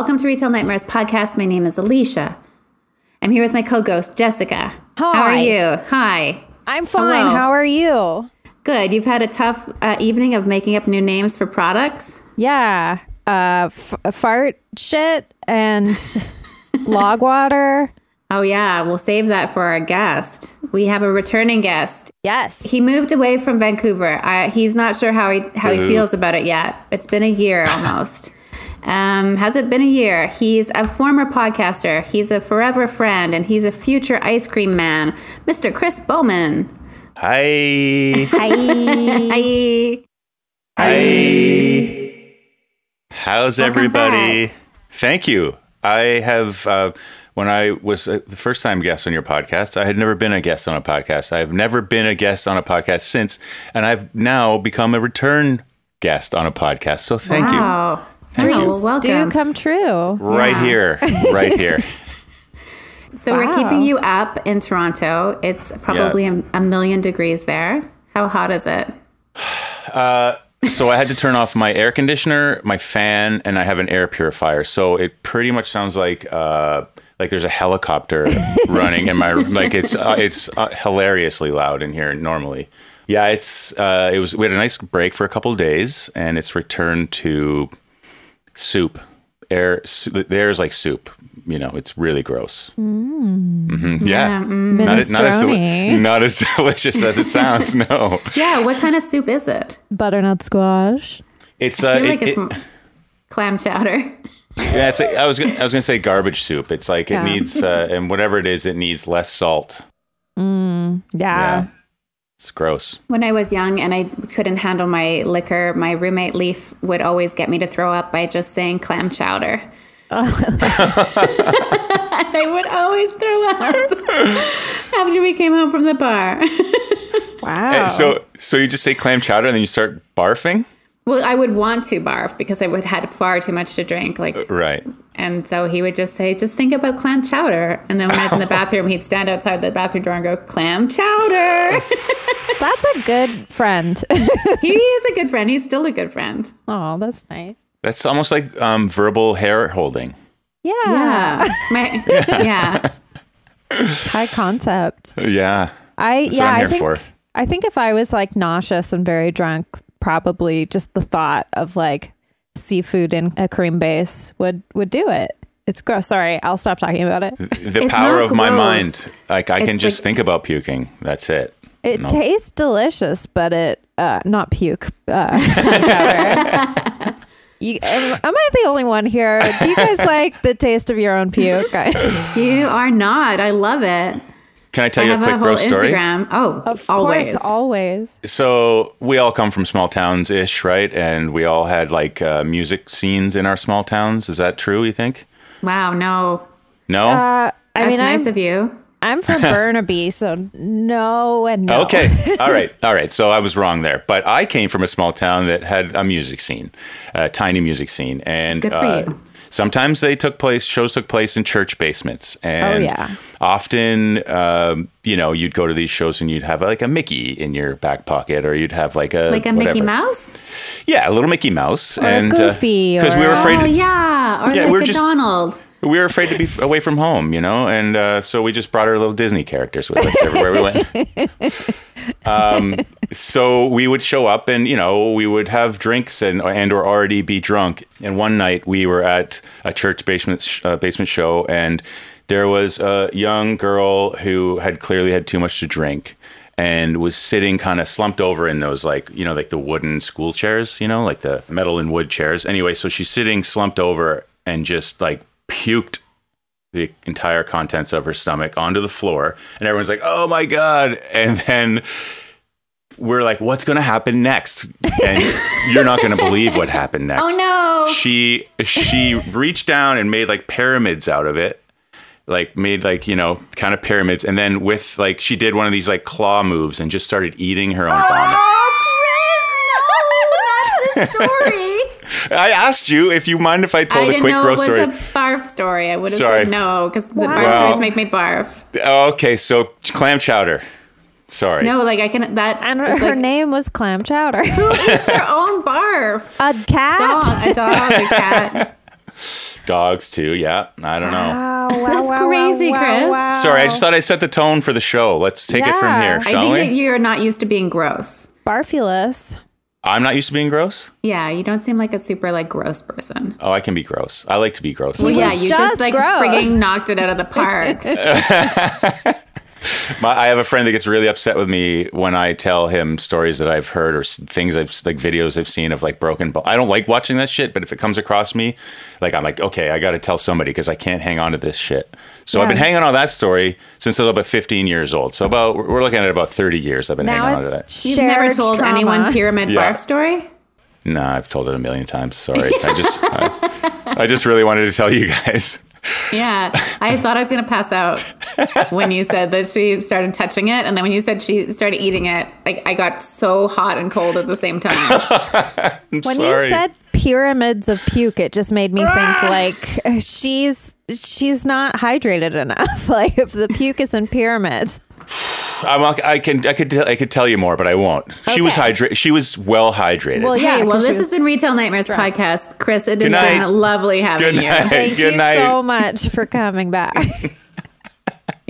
Welcome to Retail Nightmares podcast. My name is Alicia. I'm here with my co-ghost Jessica. Hi. How are you? Hi. I'm fine. Hello. How are you? Good. You've had a tough uh, evening of making up new names for products. Yeah. Uh, f- fart shit and log water. Oh yeah, we'll save that for our guest. We have a returning guest. Yes. He moved away from Vancouver. I, he's not sure how he how he feels about it yet. It's been a year almost. Um, has it been a year? He's a former podcaster. He's a forever friend, and he's a future ice cream man, Mr. Chris Bowman. Hi. Hi. Hi. Hi. How's Welcome everybody? back. Thank you. I have, uh, when I was uh, the first time guest on your podcast, I had never been a guest on a podcast. I've never been a guest on a podcast since, and I've now become a return guest on a podcast. So thank Wow. Thank Oh, you. well, welcome. Do come true. Right Yeah. here. Right here. So we're keeping you up in Toronto. It's probably a, a million degrees there. How hot is it? so I had to turn off my air conditioner, my fan, and I have an air purifier. So it pretty much sounds like uh, like there's a helicopter running in my like it's uh, it's uh, hilariously loud in here normally. Yeah, it's uh, it was we had a nice break for a couple of days, and it's returned to soup. Air su- the air is like soup. You know, it's really gross. Mhm, Yeah, Not, as- not as, Minestrone. not as delicious as it sounds. No, Yeah, what kind of soup is it? Butternut squash. it's I uh, feel like it- it's it- m clam chowder. Yeah, it's like, I was gonna, I was gonna say garbage soup. It's like it needs uh, and whatever it is, it needs less salt. Yeah. Yeah, it's gross. When I was young and I couldn't handle my liquor, my roommate Leaf would always get me to throw up by just saying clam chowder. I would always throw up after we came home from the bar. Wow. Uh, So so you just say clam chowder and then you start barfing, well, I would want to barf because I would had far too much to drink. Like, right? and so he would just say, "Just think about clam chowder." And then when I was in the bathroom, he'd stand outside the bathroom door and go, "Clam chowder." That's a good friend. he is a good friend. He's still a good friend. oh, that's nice. That's almost like um, verbal hair holding. Yeah. Yeah. My, yeah. It's high concept. Yeah, I That's yeah, what I'm I think for. I think if I was like nauseous and very drunk, probably just the thought of like seafood in a cream base would would do it. It's gross. Sorry, I'll stop talking about it. the It's power not of my mind. Like I can just like- think about puking. That's it. It No. tastes delicious, but it uh not puke. Uh. You, am, am I the only one here? Do you guys like the taste of your own puke? You are not. I love it. Can I tell I you a have a quick whole gross story? Instagram. Oh, of always. course, always. So we all come from small towns ish, right? And we all had like uh, music scenes in our small towns. Is that true? You think? Wow, no. No. Uh, I That's mean, nice I'm, of you. I'm from Burnaby, so no and no. Okay. All right. All right. So I was wrong there. But I came from a small town that had a music scene, a tiny music scene. And Good for uh, you. Sometimes they took place, shows took place in church basements. And Oh, yeah. often, um, you know, you'd go to these shows and you'd have like a Mickey in your back pocket or you'd have like a. Like a Mickey. Mouse? Yeah, a little Mickey Mouse. Or a and Goofy Because we were afraid. Oh, yeah. Or Yeah, like we're a just- Donald. we were afraid to be away from home, you know, and uh, so we just brought our little Disney characters with us everywhere we went. Um, so we would show up, and you know, we would have drinks and and or already be drunk. And one night we were at a church basement sh- uh, basement show, and there was a young girl who had clearly had too much to drink. And was sitting kind of slumped over in those like you know like the wooden school chairs you know like the metal and wood chairs anyway so she's sitting slumped over and just like puked the entire contents of her stomach onto the floor and everyone's like oh my god. And then we're like what's going to happen next? And you're not going to believe what happened oh, next. Oh, no. she she reached down and made like pyramids out of it. Like made like you know kind of pyramids. And then with like she did one of these like claw moves and just started eating her own oh, vomit. Oh, Chris, no, not this story. I asked you if you mind if i I told a didn't quick know it gross was story a barf story. I would have Sorry. said no because the barf Wow. stories make me barf. okay so clam chowder sorry No, like I can that And her, it's her like, name was Clam Chowder. Who eats their own barf? a cat. Dog, a dog, a cat. Dogs too. Yeah, I don't know. Wow, wow, That's wow, crazy, wow, Chris. wow. Sorry, I just thought I set the tone for the show. Let's take it from here, I I think we? that you're not used to being gross. Barfulous. I'm not used to being gross. Yeah, you don't seem like a super like gross person. Oh, I can be gross. I like to be gross. Well, yeah, you just just like gross. frigging knocked it out of the park. My, I have a friend that gets really upset with me when I tell him stories that I've heard or things I've like videos I've seen of like broken. Bo- I don't like watching that shit, but if it comes across me, like I'm like, okay, I got to tell somebody because I can't hang on to this shit. So I've been hanging on to that story since I was about 15 years old. So about we're looking at about 30 years. I've been hanging on to that. it's You've never told trauma. anyone pyramid Yeah. barf story? Nah, I've told it a million times. Sorry, I just I, I just really wanted to tell you guys. Yeah, I thought I was going to pass out when you said that she started touching it, and then when you said she started eating it, like I got so hot and cold at the same time. I'm When sorry. you said pyramids of puke, it just made me think ah! like she's she's not hydrated enough. like if the puke is in pyramids. I'm, I can I could I could tell you more, but I won't. She was hydrated. She was well hydrated. Well, yeah. hey, well, 'cause she this has been Retail Nightmares podcast. Chris, it has night. been lovely having Good you. Thank Good you night. so much for coming back.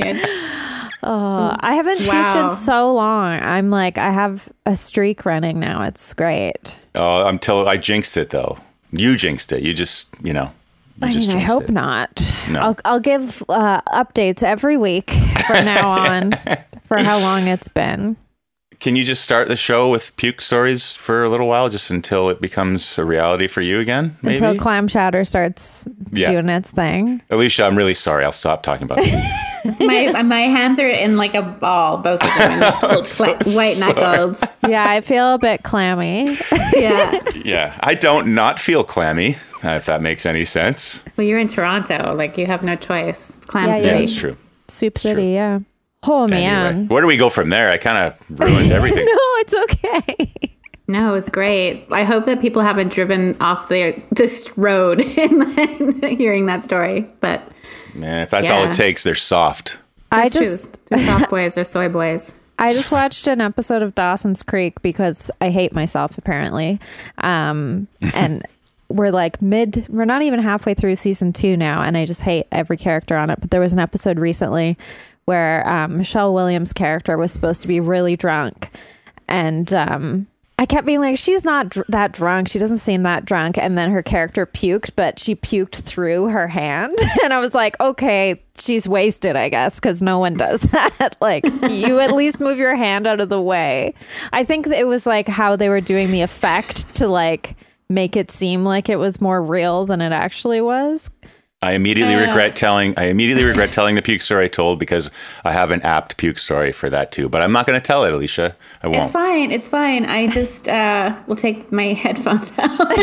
Yeah. Uh, I haven't puked in so long. I'm like, I have a streak running now. It's great. Oh, I'm tell I jinxed it though. You jinxed it. You just you know. You I mean, I hope it. not. No. I'll, I'll give uh, updates every week from now on for how long it's been. Can you just start the show with puke stories for a little while, just until it becomes a reality for you again? Maybe. Until clam chowder starts Yeah. doing its thing. Alicia, I'm really sorry. I'll stop talking about it. my my hands are in like a ball, both of them, and white knuckled. Yeah, I feel a bit clammy. Yeah. yeah, I don't not feel clammy. uh, If that makes any sense. Well, you're in Toronto. Like you have no choice. It's Clam Yeah, City. Yeah, yeah. that's true. Soup City, yeah. Oh, man. Where do we go from there? I kind of ruined everything. No, it's okay. No, it was great. I hope that people haven't driven off their this road in hearing that story. But Man, if that's all it takes, they're soft. I just true. They're soft boys. They're soy boys. I just watched an episode of Dawson's Creek because I hate myself apparently. Um and we're like mid we're not even halfway through season 2 now and I just hate every character on it. But there was an episode recently where um, Michelle Williams' character was supposed to be really drunk and um I kept being like, she's not dr- that drunk. She doesn't seem that drunk. And then her character puked, but she puked through her hand. And I was like, okay, she's wasted, I guess, because no one does that. like, you at least move your hand out of the way. I think it was like how they were doing the effect to like make it seem like it was more real than it actually was. I immediately regret telling. I immediately regret telling the puke story I told because I have an apt puke story for that too. But I'm not going to tell it, Alicia. I won't. It's fine. It's fine. I just uh, will take my headphones out.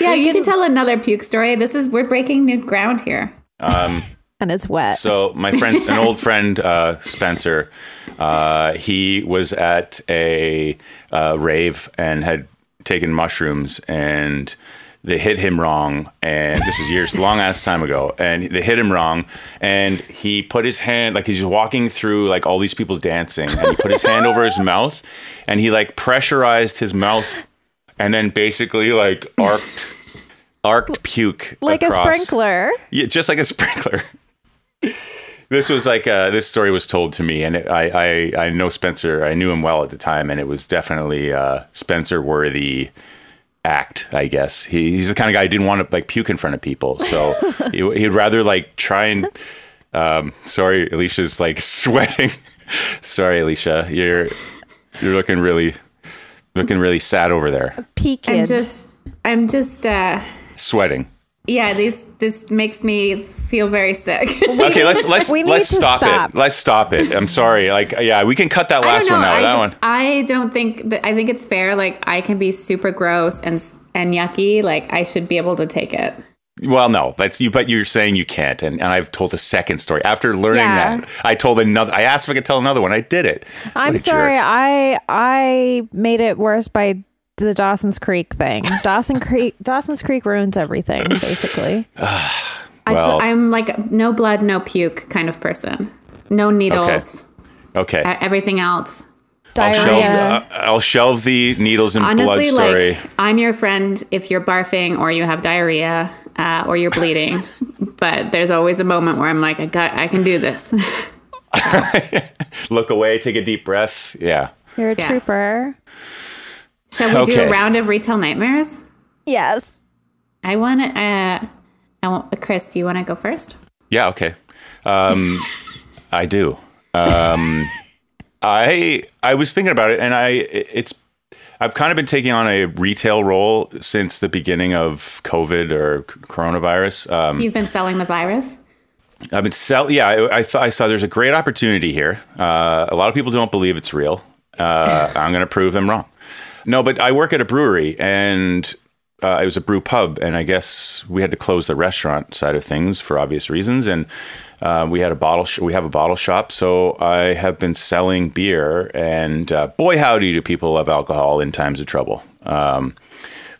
yeah, you can tell another puke story. This is we're breaking new ground here. And it's wet. So my friend, an old friend, uh, Spencer, uh, he was at a uh, rave and had taken mushrooms and they hit him wrong. And this was years, long ass time ago. And they hit him wrong. And he put his hand, like he's walking through like all these people dancing and he put his hand over his mouth and he like pressurized his mouth and then basically like arced, arced puke. like a sprinkler. Yeah, just like a sprinkler. this was like uh, this story was told to me, and it, I, I I know Spencer. I knew him well at the time, and it was definitely uh, Spencer worthy act. I guess he, he's the kind of guy who didn't want to like puke in front of people, so he, he'd rather like try and. Um, sorry, Alicia's like sweating. sorry, Alicia, you're you're looking really looking really sad over there, Peaked. I'm just, I'm just, uh, sweating. Yeah. These, this makes me feel very sick. Okay, let's let's we need let's to stop, stop. it. Let's stop it. I'm sorry. Like, yeah, we can cut that last one out. I, that one. I don't think that. I think it's fair. Like I can be super gross and and yucky. Like I should be able to take it. Well, no, that's you. But you're saying you can't, and, and I've told a second story after learning Yeah. that. I told another. I asked if I could tell another one. I did it. I'm sorry. jerk. I I made it worse by the Dawson's Creek thing. Dawson Creek Dawson's Creek ruins everything, basically. Well- I, I'm like no blood, no puke kind of person. No needles. Okay. Uh, everything else. I'll shelve, Diarrhea. uh, I'll shelve the needles and Honestly, blood story. like I'm your friend if you're barfing or you have diarrhea uh, or you're bleeding. but there's always a moment where I'm like, I got, I can do this. Look away, take a deep breath. Yeah. You're a Yeah. trooper. Shall we do a round of retail nightmares? Yes. I want to. Uh, I want Chris. Do you want to go first? Yeah, okay. Um, I do. Um, I I was thinking about it, and I it's I've kind of been taking on a retail role since the beginning of COVID or coronavirus. Um, You've been selling the virus. I've been sell. Yeah, I, I thought I saw there's a great opportunity here. Uh, a lot of people don't believe it's real. Uh, I'm going to prove them wrong. No, but I work at a brewery, and uh, it was a brew pub, and I guess we had to close the restaurant side of things for obvious reasons, and uh, we had a bottle. Sh- we have a bottle shop, so I have been selling beer, and uh, boy, howdy, do people love alcohol in times of trouble. Um,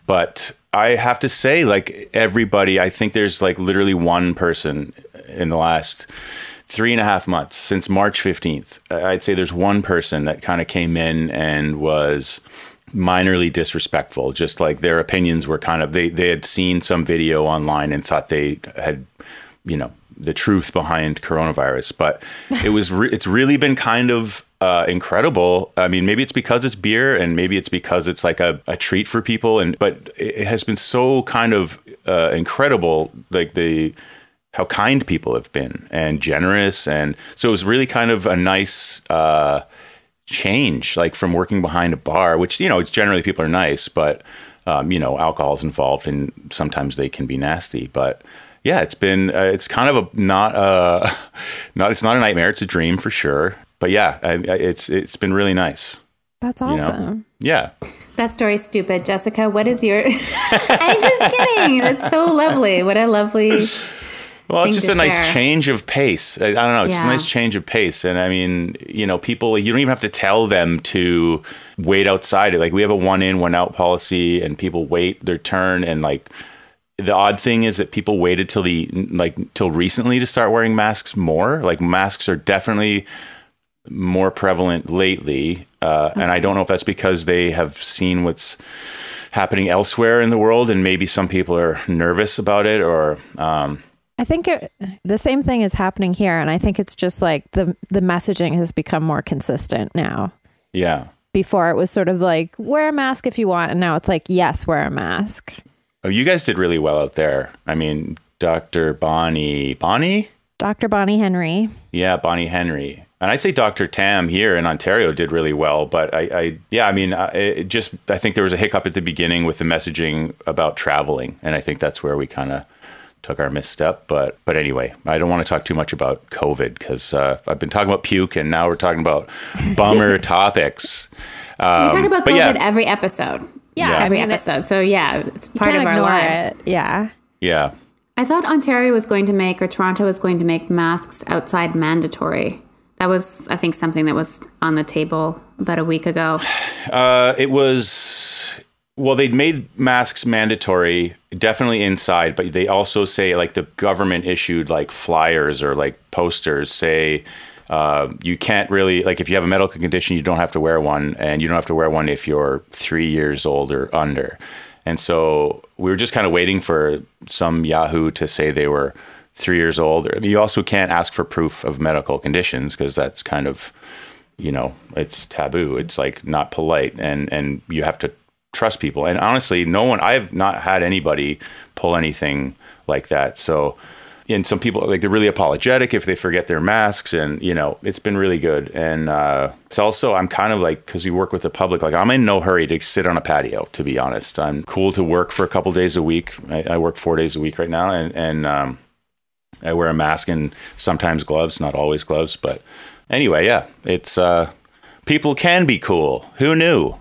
but I have to say, like everybody, I think there's like literally one person in the last three and a half months since March 15th. I'd say there's one person that kind of came in and was minorly disrespectful. Just like their opinions were kind of, they, they had seen some video online and thought they had, you know, the truth behind coronavirus. But it was, re- it's really been kind of uh, incredible. I mean, maybe it's because it's beer, and maybe it's because it's like a, a treat for people. And but it has been so kind of uh, incredible, like the how kind people have been and generous, and so it was really kind of a nice. Uh, change like from working behind a bar which you know it's generally people are nice but um, you know alcohol's involved and sometimes they can be nasty but yeah it's been uh, it's kind of a not a not it's not a nightmare it's a dream for sure but yeah I, I, it's it's been really nice That's you know awesome. yeah That story's stupid, Jessica. What is your? I'm just kidding. That's so lovely. What a lovely. Well, it's just a nice share. change of pace. I, I don't know. It's just a nice change of pace. And I mean, you know, people, you don't even have to tell them to wait outside it. Like we have a one in, one out policy and people wait their turn. And like the odd thing is that people waited till the, like, till recently to start wearing masks more. Like masks are definitely more prevalent lately. Uh, And I don't know if that's because they have seen what's happening elsewhere in the world and maybe some people are nervous about it or, um, I think it, the same thing is happening here, and I think it's just like the the messaging has become more consistent now. yeah. Before it was sort of like wear a mask if you want, and now it's like yes, wear a mask. Oh, you guys did really well out there. I mean, Dr. Bonnie, Bonnie? Dr. Bonnie Henry. Yeah, Bonnie Henry. And I'd say Dr. Tam here in Ontario did really well. But I, I yeah, I mean, I, it just, I think there was a hiccup at the beginning with the messaging about traveling. And I think that's where we kind of took our misstep. But, but anyway, I don't want to talk too much about COVID because uh, I've been talking about puke and now we're talking about bummer topics. Um, We talk about COVID yeah, every episode. Yeah, Yeah. I Every mean, it- episode. So yeah, it's part of our ignore lives. it. Yeah. yeah. I thought Ontario was going to make, or Toronto was going to make masks outside mandatory. That was, I think, something that was on the table about a week ago. Uh, it was well, they'd made masks mandatory, definitely inside, but they also say like the government issued like flyers or like posters say uh, you can't really like if you have a medical condition, you don't have to wear one, and you don't have to wear one if you're three years old or under. And so we were just kind of waiting for some Yahoo to say they were three years old. You also can't ask for proof of medical conditions because that's kind of you know it's taboo it's like not polite and and you have to trust people. And honestly no one i've not had anybody pull anything like that. So and some people like they're really apologetic if they forget their masks and you know it's been really good. And uh it's also i'm kind of like because we work with the public like i'm in no hurry to sit on a patio to be honest. I'm cool to work for a couple days a week. I, I work four days a week right now. And and um I wear a mask and sometimes gloves, not always gloves, but anyway, yeah, it's uh people can be cool. Who knew?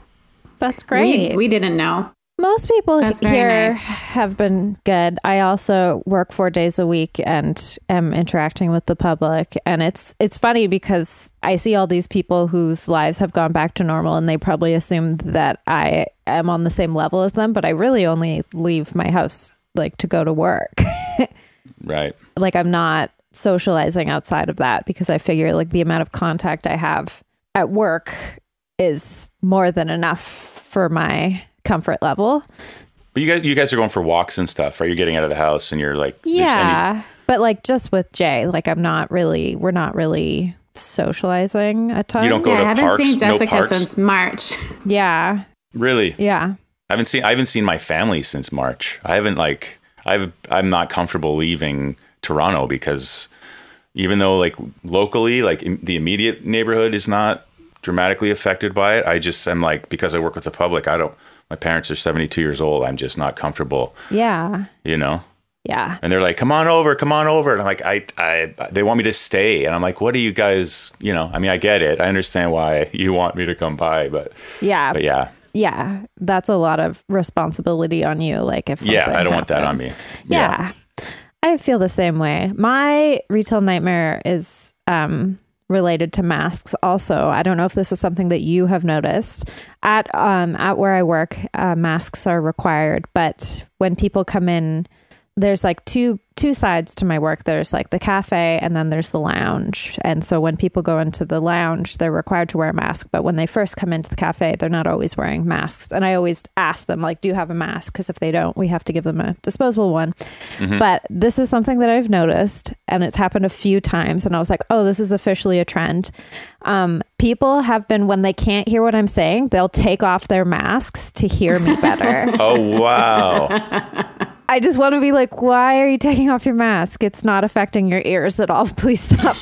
That's great. We, we didn't know. Most people That's here nice. have been good. I also work four days a week and am interacting with the public, and it's it's funny because I see all these people whose lives have gone back to normal, and they probably assume that I am on the same level as them, but I really only leave my house like to go to work. Right. like I'm not socializing outside of that because I figure like the amount of contact I have at work is more than enough for my comfort level. But you guys, you guys are going for walks and stuff, right? You're getting out of the house, and you're like, there's any- Yeah. But like just with Jay, like I'm not really, we're not really socializing a ton. You don't go yeah, to I haven't parks, seen Jessica parks? since March. Yeah. really. Yeah. I haven't seen I haven't seen my family since March. I haven't like I've I'm not comfortable leaving Toronto because even though like locally like in the immediate neighborhood is not dramatically affected by it, I just am like because I work with the public, I don't my parents are 72 years old. I'm just not comfortable, Yeah. you know. Yeah. And they're like, "Come on over, come on over." And I'm like, "I I they want me to stay." And I'm like, "What do you guys, you know, I mean, I get it. I understand why you want me to come by, but Yeah. but yeah. yeah. That's a lot of responsibility on you. Like if Yeah, I don't want that on happened. me. yeah. I feel the same way. My retail nightmare is um, related to masks. Also, I don't know if this is something that you have noticed at um, at where I work. Uh, masks are required, but when people come in, there's like two two sides to my work. There's like the cafe, and then there's the lounge. And so when people go into the lounge, they're required to wear a mask. But when they first come into the cafe, they're not always wearing masks. And I always ask them, like, "Do you have a mask?" Because if they don't, we have to give them a disposable one. But this is something that I've noticed, and it's happened a few times. And I was like, "Oh, this is officially a trend." Um, people have been when they can't hear what I'm saying, they'll take off their masks to hear me better. Oh wow. I just want to be like, why are you taking off your mask? It's not affecting your ears at all. Please stop.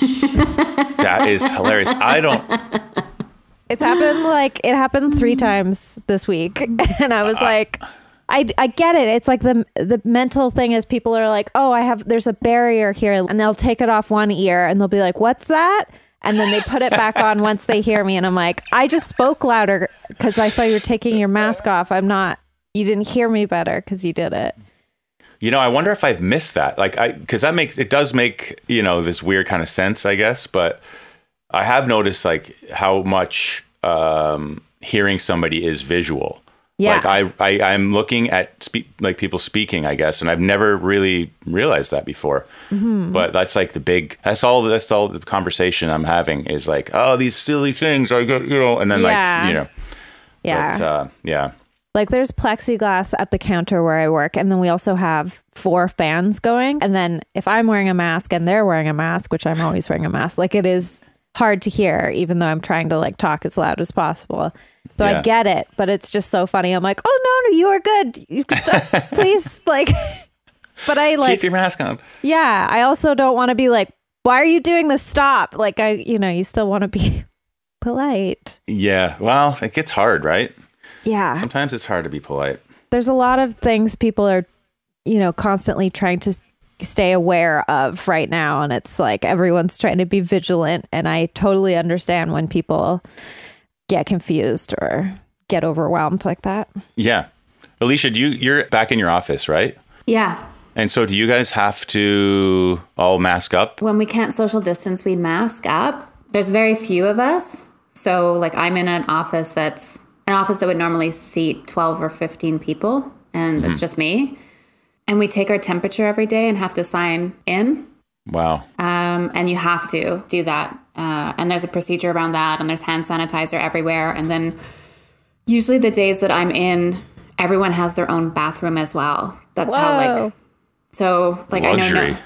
that is hilarious. I don't it's happened like it happened three times this week, and I was uh, like. I, I get it. It's like the the mental thing is people are like, oh, I have there's a barrier here, and they'll take it off one ear, and they'll be like, what's that? And then they put it back on once they hear me, and I'm like, I just spoke louder because I saw you were taking your mask off. I'm not. You didn't hear me better because you did it. You know, I wonder if I've missed that. Like, I because that makes it does make you know this weird kind of sense, I guess. But I have noticed like how much um, hearing somebody is visual. Yeah. Like I, I I'm looking at spe- like people speaking, I guess, and I've never really realized that before. Mm-hmm. But that's like the big. That's all. That's all the conversation I'm having is like, oh, these silly things. I go, you know, and then Yeah. like you know, Yeah. But, uh, yeah. Like there's plexiglass at the counter where I work, and then we also have four fans going. And then if I'm wearing a mask and they're wearing a mask, which I'm always wearing a mask, like it is hard to hear, even though I'm trying to like talk as loud as possible. So Yeah. I get it, but it's just so funny. I'm like, oh no, no, you are good. You can stop, please, like. But I like, Keep your mask on. yeah. I also don't want to be like, why are you doing this? Stop. Like I, you know, you still want to be polite. Yeah. Well, it gets hard, right? Yeah. Sometimes it's hard to be polite. there's a lot of things people are you know constantly trying to stay aware of right now and it's like everyone's trying to be vigilant and i totally understand when people get confused or get overwhelmed like that Yeah. Alicia, do you you're back in your office, right? Yeah. And so do you guys have to all mask up? When we can't social distance, we mask up. There's very few of us. So, like, I'm in an office that's an office that would normally seat 12 or 15 people, and it's just me. And we take our temperature every day and have to sign in. Wow. Um, and you have to do that. Uh, and there's a procedure around that, and there's hand sanitizer everywhere. And then usually the days that I'm in, everyone has their own bathroom as well. That's how like so like I know no,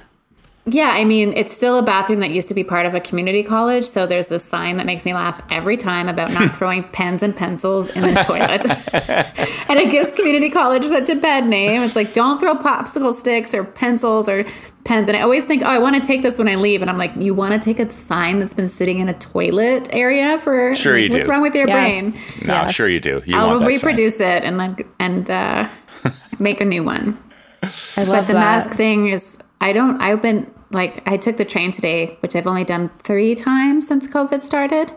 yeah, I mean, it's still a bathroom that used to be part of a community college. So there's this sign that makes me laugh every time about not throwing pens and pencils in the toilet. and it gives community college such a bad name. It's like, don't throw popsicle sticks or pencils or pens. And I always think, oh, I want to take this when I leave. And I'm like, you want to take a sign that's been sitting in a toilet area for. Sure you What's do. wrong with your Yes. brain? No, Yes. sure you do. You I'll want that sign. reproduce it and like and uh, make a new one. I love But the that. mask thing is, I don't, I've been like, I took the train today, which I've only done three times since COVID started.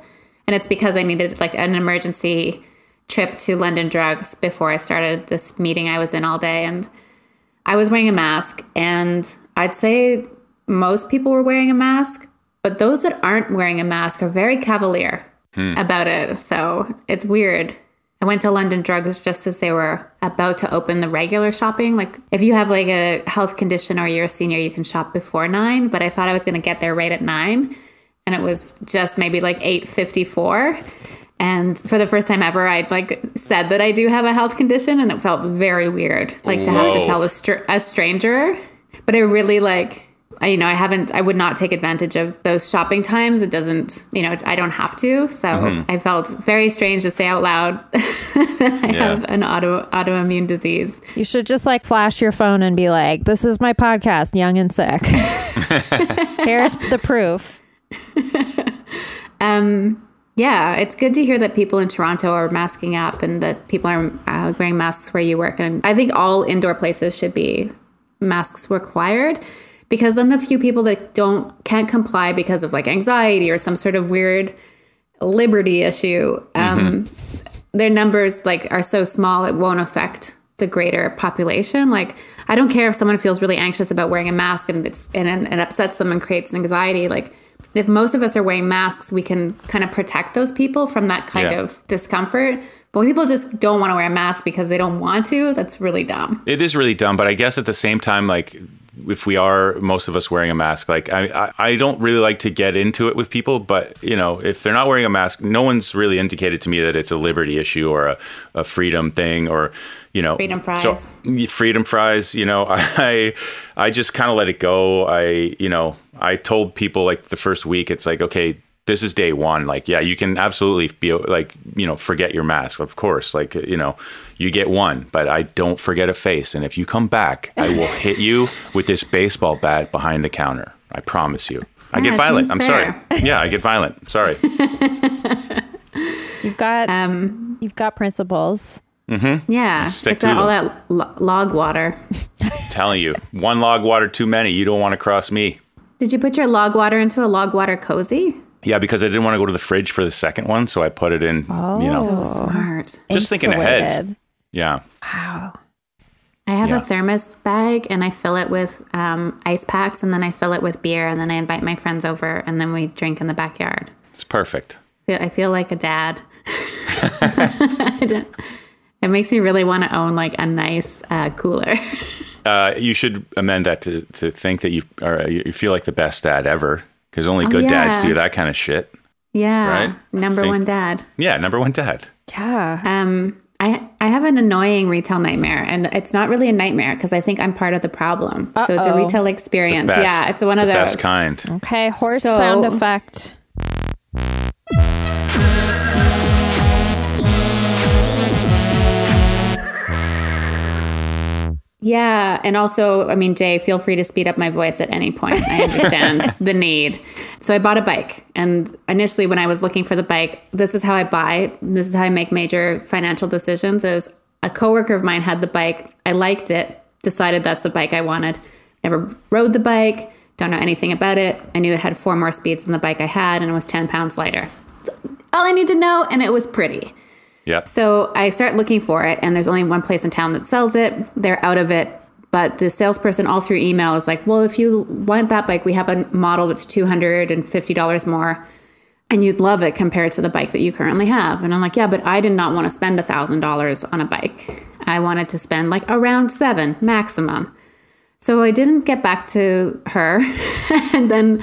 And it's because I needed like an emergency trip to London Drugs before I started this meeting I was in all day. And I was wearing a mask. And I'd say most people were wearing a mask. But those that aren't wearing a mask are very cavalier hmm. about it. So it's weird. I went to London Drugs just as they were about to open the regular shopping. Like if you have like a health condition or you're a senior, you can shop before nine. But I thought I was going to get there right at nine, and it was just maybe like eight fifty four. And for the first time ever, I'd like said that I do have a health condition, and it felt very weird, like to have to tell a, str- a stranger. But I really like, I, you know, I haven't, I would not take advantage of those shopping times. It doesn't, you know, I don't have to. So Mm-hmm. I felt very strange to say out loud that I Yeah. have an auto autoimmune disease. You should just like flash your phone and be like, "This is my podcast, Young and Sick." Here's the proof. Yeah, it's good to hear that people in Toronto are masking up and that people are uh, wearing masks where you work. And I think all indoor places should be masks required because then the few people that don't can't comply because of like anxiety or some sort of weird liberty issue, um, their numbers like are so small it won't affect the greater population. Like I don't care if someone feels really anxious about wearing a mask and it's and it it upsets them and creates anxiety. Like if most of us are wearing masks, we can kind of protect those people from that kind Yeah. of discomfort. But when people just don't want to wear a mask because they don't want to, that's really dumb. It is really dumb, but I guess at the same time, like if we are most of us wearing a mask, like I, I, don't really like to get into it with people, but you know, if they're not wearing a mask, no one's really indicated to me that it's a liberty issue or a, a freedom thing or you know Freedom fries. So freedom fries, you know, I I just kind of let it go. I you know I told people like the first week, it's like okay. This is day one. Like, yeah, you can absolutely be like, you know, forget your mask. Of course, like, you know, you get one, but I don't forget a face. And if you come back, I will hit you with this baseball bat behind the counter. I promise you. I Yeah, get violent. I'm sorry. Yeah, I get violent. Sorry. You've got Um, you've got principles. Mm-hmm. Yeah, Stick it's to that, all that lo- log water. telling you, one log water too many. You don't want to cross me. Did you put your log water into a log water cozy? Yeah, because I didn't want to go to the fridge for the second one, so I put it in. You know, So smart. Just thinking ahead. Yeah. Wow. I have Yeah. a thermos bag and I fill it with um, ice packs and then I fill it with beer and then I invite my friends over and then we drink in the backyard. It's perfect. I feel like a dad. It makes me really want to own like a nice uh, cooler. Uh, you should amend that to, to think that you are you feel like the best dad ever because only good dads Oh, yeah. do that kind of shit. yeah, Right? number Think- one dad. Yeah, number one dad. Yeah. Um, I I have an annoying retail nightmare, and it's not really a nightmare because I think I'm part of the problem. Uh-oh. So it's a retail experience. Best- yeah, it's one of the those. best kind. Okay. Horse So- sound effect. Yeah, and also, I mean, Jay, feel free to speed up my voice at any point. I understand the need. So I bought a bike, and initially, when I was looking for the bike, this is how I buy. This is how I make major financial decisions. Is a coworker of mine had the bike. I liked it. Decided that's the bike I wanted. Never rode the bike. Don't know anything about it. I knew it had four more speeds than the bike I had, and it was ten pounds lighter. All I need to know, and it was pretty. Yep. So I start looking for it, and there's only one place in town that sells it. They're out of it. But the salesperson, all through email, is like, well, if you want that bike, we have a model that's $250 more, and you'd love it compared to the bike that you currently have. And I'm like, yeah, but I did not want to spend $1,000 on a bike. I wanted to spend like around seven maximum. So I didn't get back to her. and then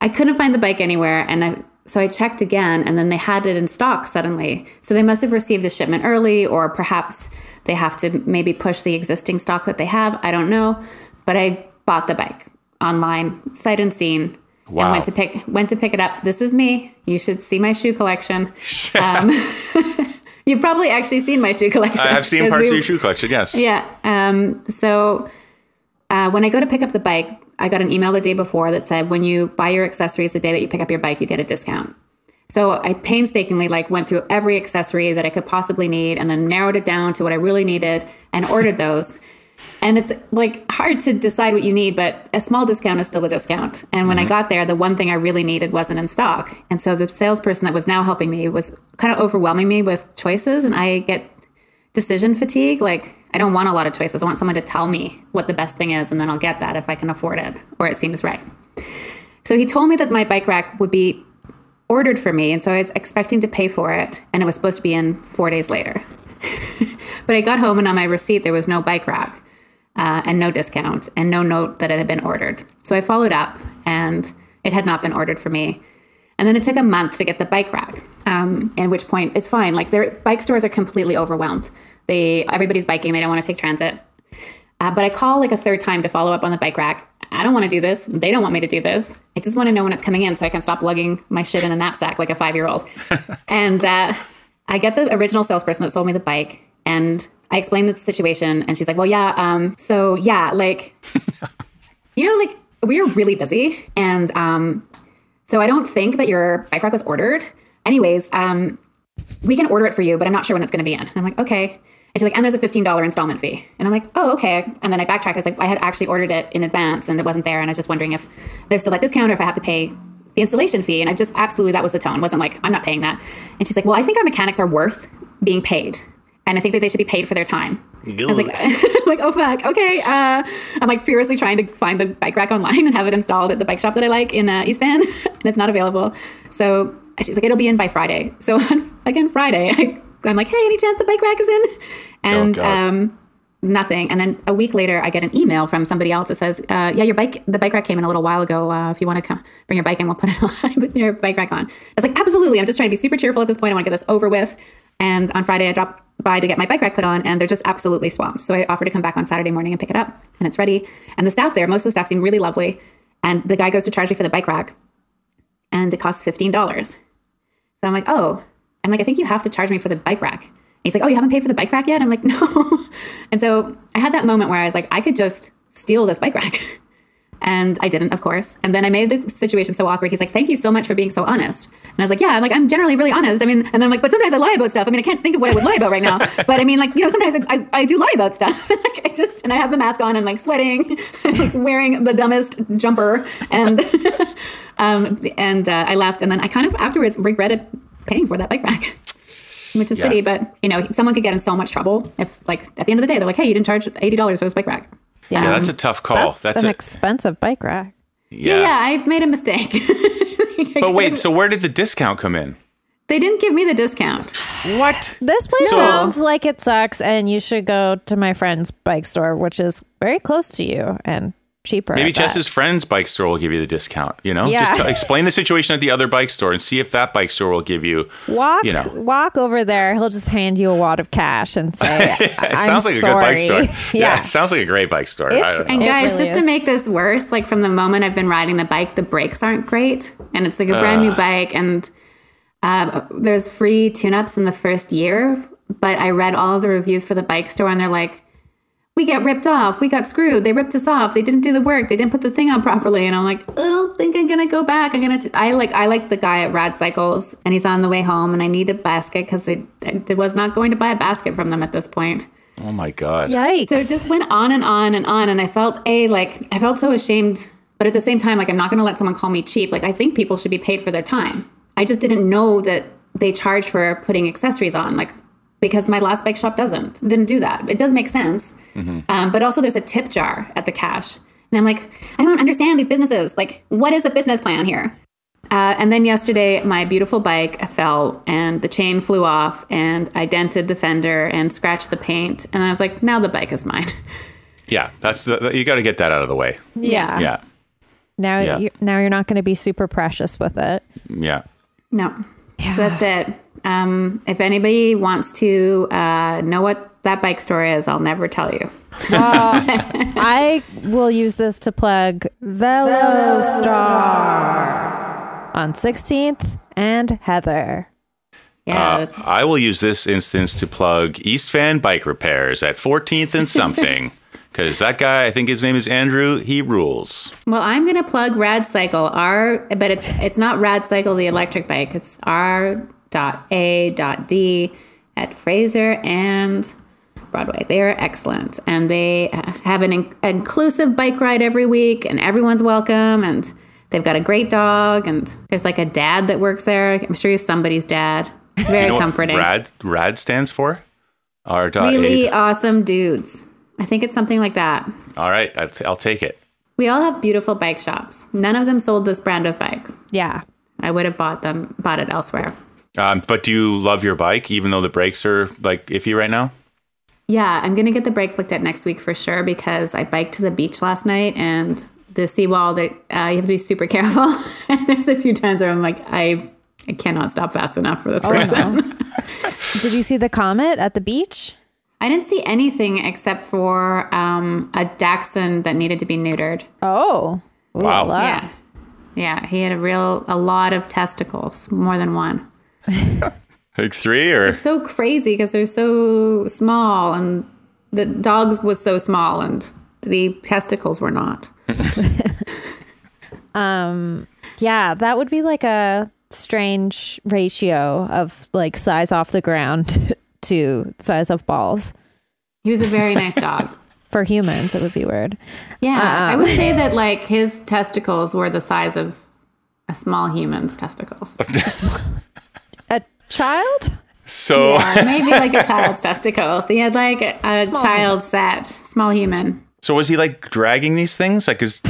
I couldn't find the bike anywhere. And I, so I checked again, and then they had it in stock suddenly. So they must have received the shipment early, or perhaps they have to maybe push the existing stock that they have. I don't know. But I bought the bike online, sight unseen. Wow. And went to pick went to pick it up. This is me. You should see my shoe collection. Um, you've probably actually seen my shoe collection. I have seen parts we- of your shoe collection. Yes. yeah. Um, so uh, when I go to pick up the bike, I got an email the day before that said when you buy your accessories the day that you pick up your bike, you get a discount. So I painstakingly like went through every accessory that I could possibly need and then narrowed it down to what I really needed and ordered those. And it's like hard to decide what you need, but a small discount is still a discount. And when I got there, the one thing I really needed wasn't in stock. And so the salesperson that was now helping me was kind of overwhelming me with choices. And I get decision fatigue. Like, I don't want a lot of choices. I want someone to tell me what the best thing is, and then I'll get that if I can afford it or it seems right. So he told me that my bike rack would be ordered for me. And so I was expecting to pay for it, and it was supposed to be in four days later. but I got home, and on my receipt, there was no bike rack uh, and no discount and no note that it had been ordered. So I followed up, and it had not been ordered for me. And then it took a month to get the bike rack. Um, at which point it's fine. Like their bike stores are completely overwhelmed. They everybody's biking. They don't want to take transit. Uh, but I call like a third time to follow up on the bike rack. I don't want to do this. They don't want me to do this. I just want to know when it's coming in so I can stop lugging my shit in a knapsack like a five year old. and uh, I get the original salesperson that sold me the bike, and I explain the situation, and she's like, "Well, yeah, um, so yeah, like, you know, like we are really busy, and um, so I don't think that your bike rack was ordered. Anyways, um, we can order it for you, but I'm not sure when it's going to be in." And I'm like, "Okay." And she's like, and there's a $15 installment fee. And I'm like, oh, okay. And then I backtracked. I was like, I had actually ordered it in advance and it wasn't there. And I was just wondering if there's still that discount or if I have to pay the installation fee. And I just absolutely, that was the tone. wasn't like, I'm not paying that. And she's like, well, I think our mechanics are worth being paid. And I think that they should be paid for their time. I was like, like, oh fuck, okay. Uh, I'm like furiously trying to find the bike rack online and have it installed at the bike shop that I like in uh, East Van, and it's not available. So she's like, it'll be in by Friday. So again, Friday, I I'm like, hey, any chance the bike rack is in? And God. um, nothing. And then a week later, I get an email from somebody else that says, uh, yeah, your bike, the bike rack came in a little while ago. Uh, if you want to come bring your bike in, we'll put it on, put your bike rack on. I was like, absolutely. I'm just trying to be super cheerful at this point. I want to get this over with. And on Friday, I dropped by to get my bike rack put on, and they're just absolutely swamped. So I offer to come back on Saturday morning and pick it up, and it's ready. And the staff there, most of the staff seem really lovely. And the guy goes to charge me for the bike rack, and it costs fifteen dollars. So I'm like, oh, I'm like, I think you have to charge me for the bike rack. And he's like, oh, you haven't paid for the bike rack yet? I'm like, no. and so I had that moment where I was like, I could just steal this bike rack. And I didn't, of course. And then I made the situation so awkward. He's like, "Thank you so much for being so honest." And I was like, "Yeah, I'm like I'm generally really honest. I mean, and I'm like, but sometimes I lie about stuff. I mean, I can't think of what I would lie about right now. But I mean, like you know, sometimes I, I, I do lie about stuff. like I just and I have the mask on and like sweating, like wearing the dumbest jumper, and um, and uh, I left. And then I kind of afterwards regretted paying for that bike rack. Which is Yeah. shitty, but you know, someone could get in so much trouble if, like, at the end of the day, they're like, "Hey, you didn't charge eighty dollars for this bike rack." yeah, um, that's a tough call. That's, That's, an a, expensive bike rack. Yeah, yeah, I've made a mistake. But wait, so where did the discount come in? they didn't give me the discount. What? This place So- sounds like it sucks, and you should go to my friend's bike store, which is very close to you and cheaper. Maybe at that. Jess's friend's bike store will give you the discount. You know, Yeah. just tell- explain the situation at the other bike store and see if that bike store will give you. walk you know. walk over there. He'll just hand you a wad of cash and say, It "I'm sounds like sorry. a good bike store. yeah. it sounds like a great bike store. I don't know. And guys, really just to make this worse, like from the moment I've been riding the bike, the brakes aren't great, and it's like a brand new bike, and uh, there's free tune-ups in the first year. But I read all of the reviews for the bike store, and they're like, "We got ripped off. We got screwed. They ripped us off. They didn't do the work. They didn't put the thing on properly." And I'm like, "I don't think I'm gonna go back. I'm gonna." T- I like I like the guy at Rad Cycles, and he's on the way home, and I need a basket because I, I was not going to buy a basket from them at this point. oh my god. Yikes! So it just went on and on and on. And I felt, A, like, I felt so ashamed. But at the same time, like, I'm not going to let someone call me cheap. Like, I think people should be paid for their time. I just didn't know that they charge for putting accessories on. Like, because my last bike shop doesn't, didn't do that. It does make sense. Um, but also, there's a tip jar at the cash. And I'm like, I don't understand these businesses. Like, what is the business plan here? Uh, and then yesterday, my beautiful bike fell and the chain flew off, and I dented the fender and scratched the paint. And I was like, now the bike is mine. Yeah, that's the, you got to get that out of the way. yeah. Yeah, Now, Yeah. you now you're not going to be super precious with it. yeah. No. So that's it. Um, if anybody wants to uh, know what that bike store is, I'll never tell you. I will use this to plug Velostar on 16th and Heather. Yeah. Uh, I will use this instance to plug East Van Bike Repairs at 14th and something. Because that guy, I think his name is Andrew, he rules. well, I'm gonna plug Rad Cycle. our, but it's it's not Rad Cycle the electric bike. It's R dot A dot D at Fraser and Broadway. They are excellent, and they have an in- inclusive bike ride every week, and everyone's welcome. And they've got a great dog, and there's like a dad that works there. I'm sure he's somebody's dad. Very You know what comforting. RAD, RAD stands for? R dot really A. awesome dudes. I think it's something like that. All right, I- I'll take it. We all have beautiful bike shops. None of them sold this brand of bike. Yeah. I would have bought them, bought it elsewhere. Um, but do you love your bike, even though the brakes are like iffy right now? Yeah, I'm gonna get the brakes looked at next week for sure because I biked to the beach last night and the seawall that uh, you have to be super careful. and there's a few times where I'm like, I I cannot stop fast enough for this person. Did you see the comet at the beach? I didn't see anything except for um, a dachshund that needed to be neutered. Oh. Ooh Wow. la la. Yeah. Yeah, he had a real a lot of testicles, more than one. Like three or it's So crazy because they're so small and the dogs was so small and the testicles were not. Um yeah, that would be like a strange ratio of like size off the ground to size of balls. He was a very nice dog. For humans, it would be weird. Yeah, Uh-uh. I would say that like his testicles were the size of a small human's testicles. A child? so. Yeah, maybe like a child's testicles. He had like a child set, small human. So was he like dragging these things? Like, cause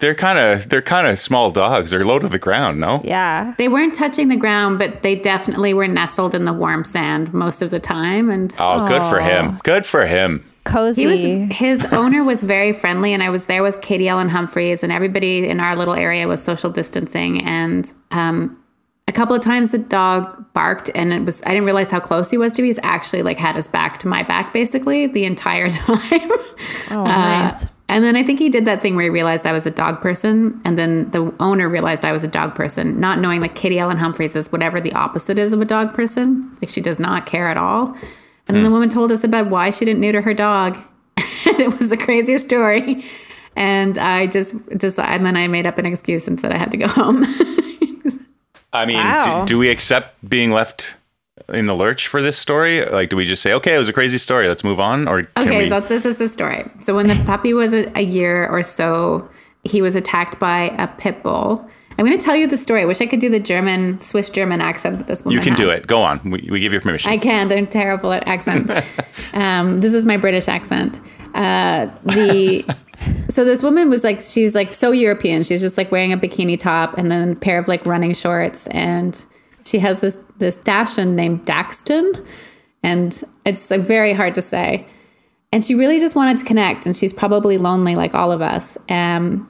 they're kind of they're kind of small dogs. They're low to the ground. No. Yeah. They weren't touching the ground, but they definitely were nestled in the warm sand most of the time. And Oh, good for him. Good for him. Cozy. he was his owner was very friendly, and I was there with Katie Ellen Humphreys, and everybody in our little area was social distancing. And um, a couple of times the dog barked, and it was I didn't realize how close he was to me. He's actually like had his back to my back basically the entire time. oh, nice. Uh, and then I think he did that thing where he realized I was a dog person. And then the owner realized I was a dog person, not knowing that Katie Ellen Humphreys is whatever the opposite is of a dog person. Like she does not care at all. And then the hmm. woman told us about why she didn't neuter her dog. and it was the craziest story. And I just decided, and then I made up an excuse and said I had to go home. I mean, Wow. do, do we accept being left in the lurch for this story? Like, do we just say, okay, it was a crazy story, let's move on, or can Okay, we? so this is the story. So when the puppy was a, a year or so, he was attacked by a pit bull. I'm going to tell you the story. I wish I could do the German, Swiss German accent that this woman you can had. do it. Go on. We, we give you permission. I can't. I'm terrible at accents. um, this is my British accent. Uh, the so this woman was like, she's like so European. She's just like wearing a bikini top and then a pair of like running shorts, and she has this this Dachshund named Daxton, and it's like very hard to say. And she really just wanted to connect, and she's probably lonely like all of us. Um,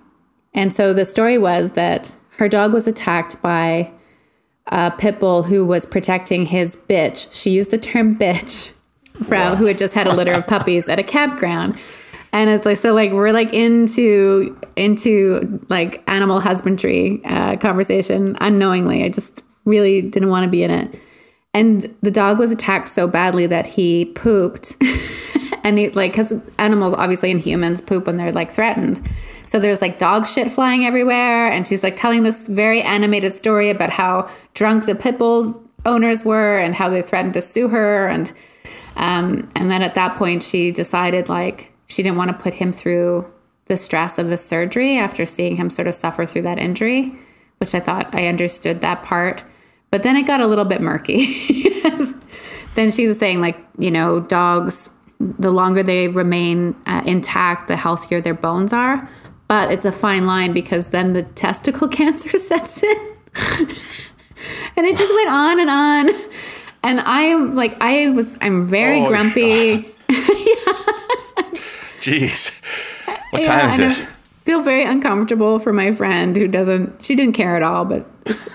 and so the story was that her dog was attacked by a pit bull who was protecting his bitch. She used the term bitch from who had just had a litter of puppies at a campground. And it's like so like we're like into into like animal husbandry uh, conversation unknowingly. I just really didn't want to be in it. And the dog was attacked so badly that he pooped. and he like because animals obviously and humans poop when they're like threatened. So there's like dog shit flying everywhere, and she's like telling this very animated story about how drunk the pit bull owners were and how they threatened to sue her, and um, and then at that point she decided like she didn't want to put him through the stress of a surgery after seeing him sort of suffer through that injury, which I thought I understood that part, but then it got a little bit murky. then she was saying like you know dogs the longer they remain uh, intact the healthier their bones are but it's a fine line because then the testicle cancer sets in. And it just went on and on. And i am like i was i'm very Oh, grumpy. Jeez. What Yeah, time is it? I feel very uncomfortable for my friend who doesn't she didn't care at all but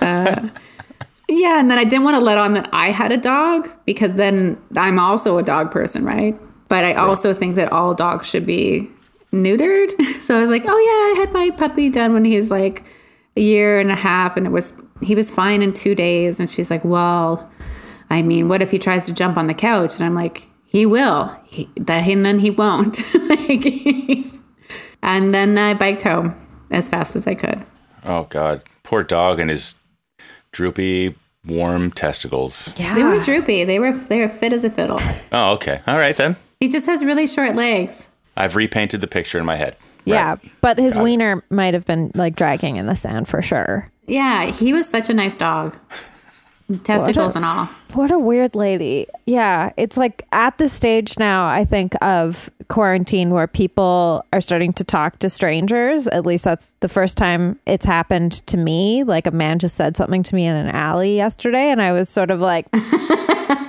uh, yeah and then i didn't want to let on that i had a dog because then i'm also a dog person right? But i also think that all dogs should be neutered? So i was like oh yeah i had my puppy done when he was like a year and a half and it was he was fine in two days. And she's like well i mean what if he tries to jump on the couch? And i'm like he will. He, that and then he won't. Like, he's- and then i biked home as fast as i could. Oh God, poor dog and his droopy, warm testicles. Yeah. they were droopy. They were they were fit as a fiddle. Oh, okay. All right then. he just has really short legs I've repainted the picture in my head. Yeah, Right. but his Got it. wiener might have been like dragging in the sand for sure. yeah he was such a nice dog testicles and all What a weird lady. Yeah, it's like at the stage now, I think, of quarantine where people are starting to talk to strangers. At least that's the first time it's happened to me. Like a man just said something to me in an alley yesterday, and I was sort of like,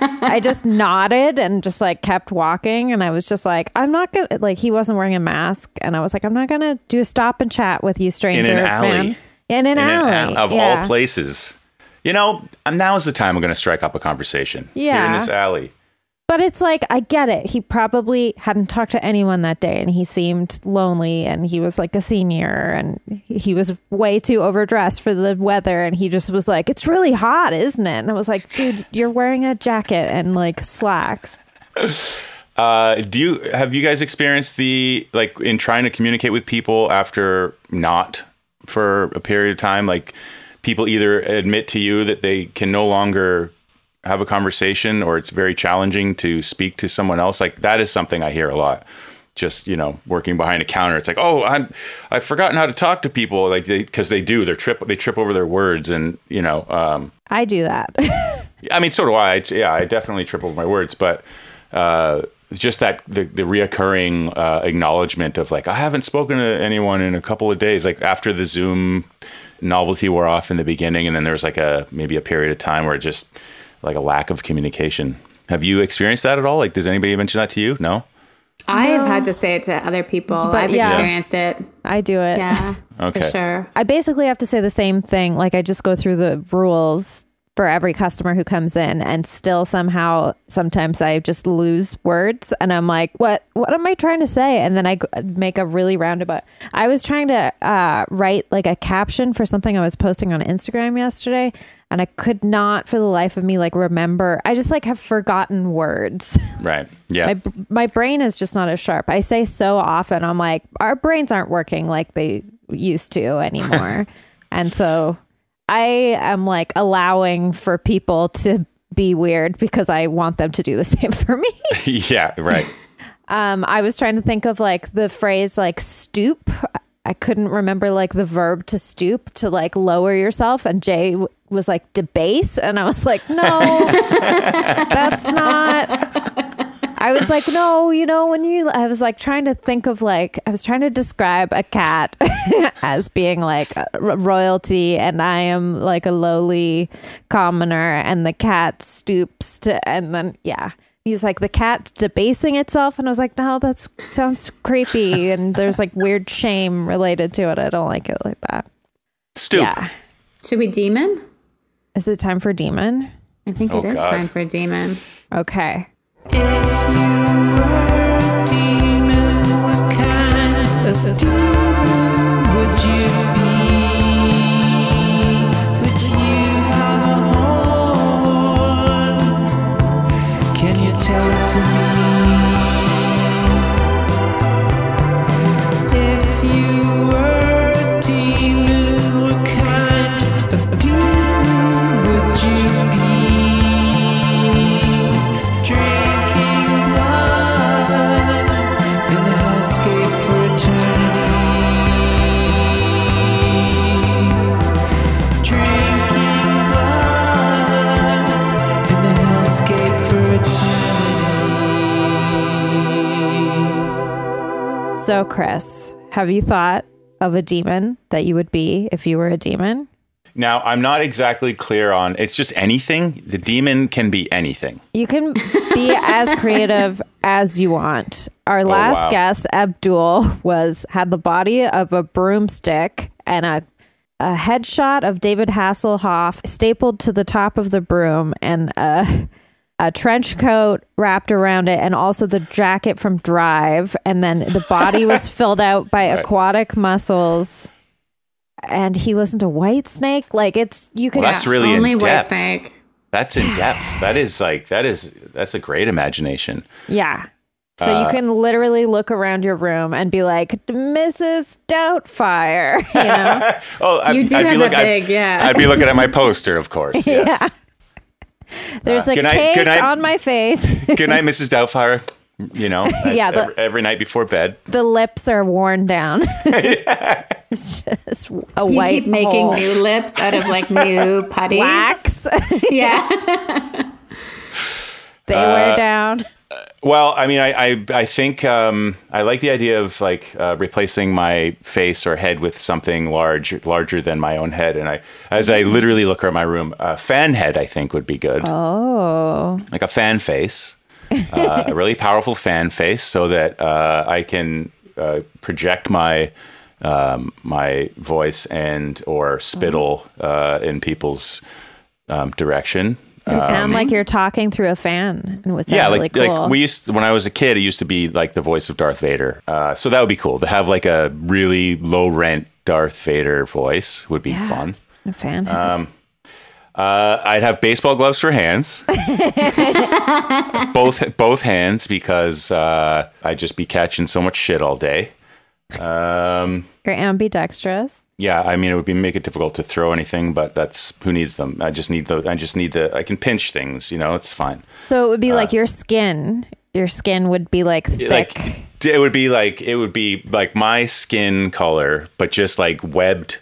I just nodded and just like kept walking. And I was just like, I'm not gonna like he wasn't wearing a mask, and I was like, I'm not gonna do a stop and chat with you, stranger. in an alley. Man. In an In an alley. al- of yeah. all places. You know, now is the time I'm going to strike up a conversation. Here in this alley. But it's like I get it. He probably hadn't talked to anyone that day, and he seemed lonely, and he was like a senior, and he was way too overdressed for the weather, and he just was like, "It's really hot, isn't it?" And I was like, "Dude, you're wearing a jacket and like slacks." Uh, do you have you guys experienced the like in trying to communicate with people after not for a period of time? Like people either admit to you that they can no longer have a conversation, or it's very challenging to speak to someone else. Like that is something I hear a lot. Just you know, working behind a counter, it's like, oh, I'm I've forgotten how to talk to people, like they because they do, they trip they trip over their words, and you know, um, I do that. I mean, so do I. I- Yeah, I definitely tripled my words, but uh, just that the, the reoccurring uh, acknowledgement of like, I haven't spoken to anyone in a couple of days. Like after the Zoom novelty wore off in the beginning, and then there was like a maybe a period of time where it just like a lack of communication. Have you experienced that at all? Like, does anybody mention that to you? No. I have had to say it to other people. I've yeah. experienced it. I do it. Yeah, Okay. for sure. I basically have to say the same thing. Like I just go through the rules for every customer who comes in and still somehow sometimes I just lose words and I'm like, what what am I trying to say? And then I make a really roundabout. I was trying to uh, write like a caption for something I was posting on Instagram yesterday and I could not for the life of me like remember. I just like have forgotten words. Right. Yeah. my my brain is just not as sharp. I say so often, I'm like, our brains aren't working like they used to anymore, and so I am like allowing for people to be weird because I want them to do the same for me. yeah. Right. Um, I was trying to think of like the phrase like stoop. I couldn't remember like the verb to stoop to like lower yourself, and Jay w- was like debase, and I was like, no, that's not. I was like, no, you know, when you, I was like trying to think of like, I was trying to describe a cat as being like royalty, and I am like a lowly commoner, and the cat stoops to, and then, yeah. He's like, the cat debasing itself. And I was like, no, that sounds creepy. And there's like weird shame related to it. I don't like it like that. Stoop. Yeah. Should we demon? Is it time for demon? I think Oh, it is God. time for demon. Okay. Would you be? Would you have a horn? Can you tell it to me? So, Chris, have you thought of a demon that you would be if you were a demon? Now, I'm not exactly clear on. It's just anything. The demon can be anything. You can be as creative as you want. Our oh, last wow. guest, Abdul, was had the body of a broomstick and a a headshot of David Hasselhoff stapled to the top of the broom and a a trench coat wrapped around it and also the jacket from Drive and then the body was filled out by Right. aquatic mussels and he listened to Whitesnake like it's you can Well, that's really Only in white depth. snake. That's in depth. that is like that is that's a great imagination. Yeah. So Uh, you can literally look around your room and be like, Mrs. Doubtfire, you know? Oh, I'd, You do I'd be have look- that I'd- big, yeah. I'd be looking at my poster, of course. Yes. yeah. There's a good night- cake good night. on my face. Good night, Mrs. Doubtfire. You know, Yeah, the- every, every night before bed. the lips are worn down. it's just a You white keep making hole. new lips out of like new putty. wax. Yeah. they Uh, wear down. Well, I mean, I I, I think um, I like the idea of like uh, replacing my face or head with something large, larger than my own head. And I, as I literally look around my room, a fan head I think would be good, Oh, like a fan face, uh, a really powerful fan face, so that uh, I can uh, project my um, my voice and or spittle uh, in people's um, direction. You sound like you're talking through a fan, and sound yeah, really like cool. like we used when I was a kid, it used to be like the voice of Darth Vader. Uh, so that would be cool to have like a really low rent Darth Vader voice would be Yeah. fun. a fan. Um, Uh, I'd have baseball gloves for hands, both both hands because uh, I'd just be catching so much shit all day. Um, you're ambidextrous. Yeah, I mean it would be make it difficult to throw anything, but that's who needs them. I just need the I just need the I can pinch things, you know, it's fine. So it would Uh, be like your skin. Your skin would be like thick. like it would be like it would be like my skin color but just like webbed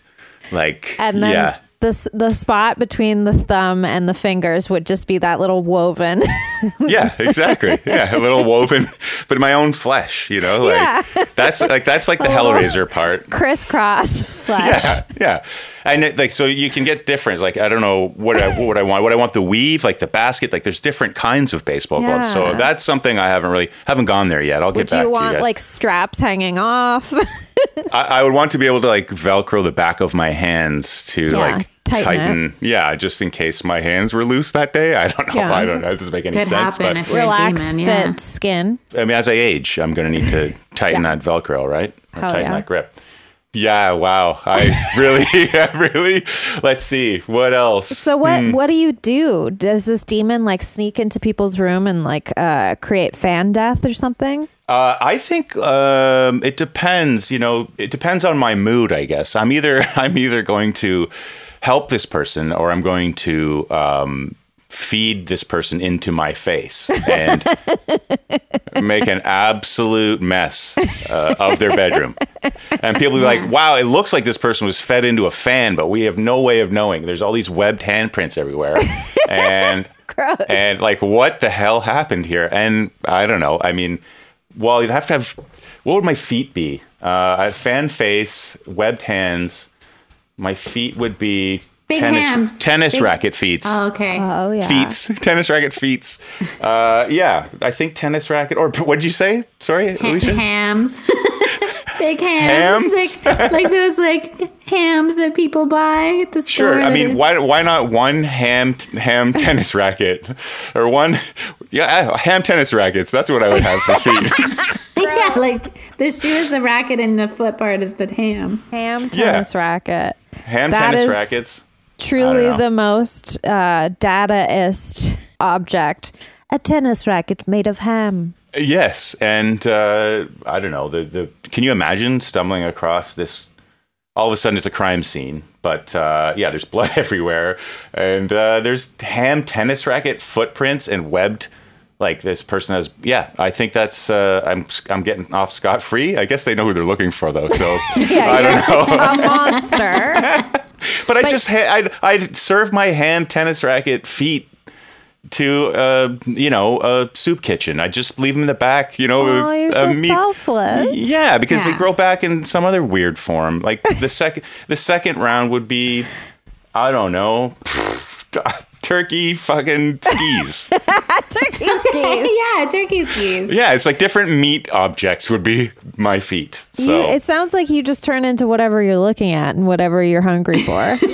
like and then yeah the the spot between the thumb and the fingers would just be that little woven. yeah exactly. Yeah a little woven but my own flesh you know like Yeah. that's like that's like the hellraiser part. crisscross flesh. yeah yeah. And it, like so you can get different like i don't know what I, what I want. What i want the weave like the basket? Like there's different kinds of baseball gloves. So that's something i haven't really haven't gone there yet. I'll Would get back to you want you like straps hanging off? I, I would want to be able to like velcro the back of my hands to Yeah, like tighten tighten, yeah just in case my hands were loose that day i don't know Yeah. i don't know it doesn't make any Could sense but Relax demon. Yeah. fit skin. i mean as i age i'm going to need to tighten Yeah. that velcro right or Hell tighten yeah. that grip yeah wow i really yeah, really let's see what else So what Hmm. what do you do? Does this demon like sneak into people's room and like uh create fan death or something? Uh, I think um, it depends. You know, it depends on my mood. I guess I'm either I'm either going to help this person or I'm going to um, feed this person into my face and make an absolute mess uh, of their bedroom. And people be like, "Wow, it looks like this person was fed into a fan, but we have no way of knowing. There's all these webbed handprints everywhere." And Gross. and like what the hell happened here and i don't know i mean well you'd have to have what would my feet be uh I have fan face webbed hands my feet would be Big tennis hams. tennis Big- racket feet Oh, okay. oh yeah. feet tennis racket feet uh yeah i think tennis racket or what did you say sorry Ha- alicia hams. Big hams. Hams? Like, like those like hams that people buy at the store. Sure. I mean, are- why why not one ham ham tennis racket or one yeah ham tennis rackets? That's what I would have for feet. yeah, like the shoe is the racket and the foot part is the ham. Ham tennis racket. Ham That tennis is- rackets. Truly the most uh Dadaist object. A tennis racket made of ham. Yes, and uh, I don't know the the. Can you imagine stumbling across this? All of a sudden, it's a crime scene, but uh, yeah, there's blood everywhere, and uh, there's ham tennis racket footprints and webbed. Like this person has, yeah. I think that's. Uh, I'm I'm getting off scot free. I guess they know who they're looking for though. So I don't know. A monster. But I just ha- I'd I'd serve my hand tennis racket feet to uh you know a soup kitchen. I just leave them in the back. You know, oh, you're so meat- selfless. Yeah, because they grow back in some other weird form. Like the second the second round would be I don't know. Turkey fucking skis. Turkey skis. yeah, turkey skis. yeah, it's like different meat objects would be my feet. So You, it sounds like you just turn into whatever you're looking at and whatever you're hungry for.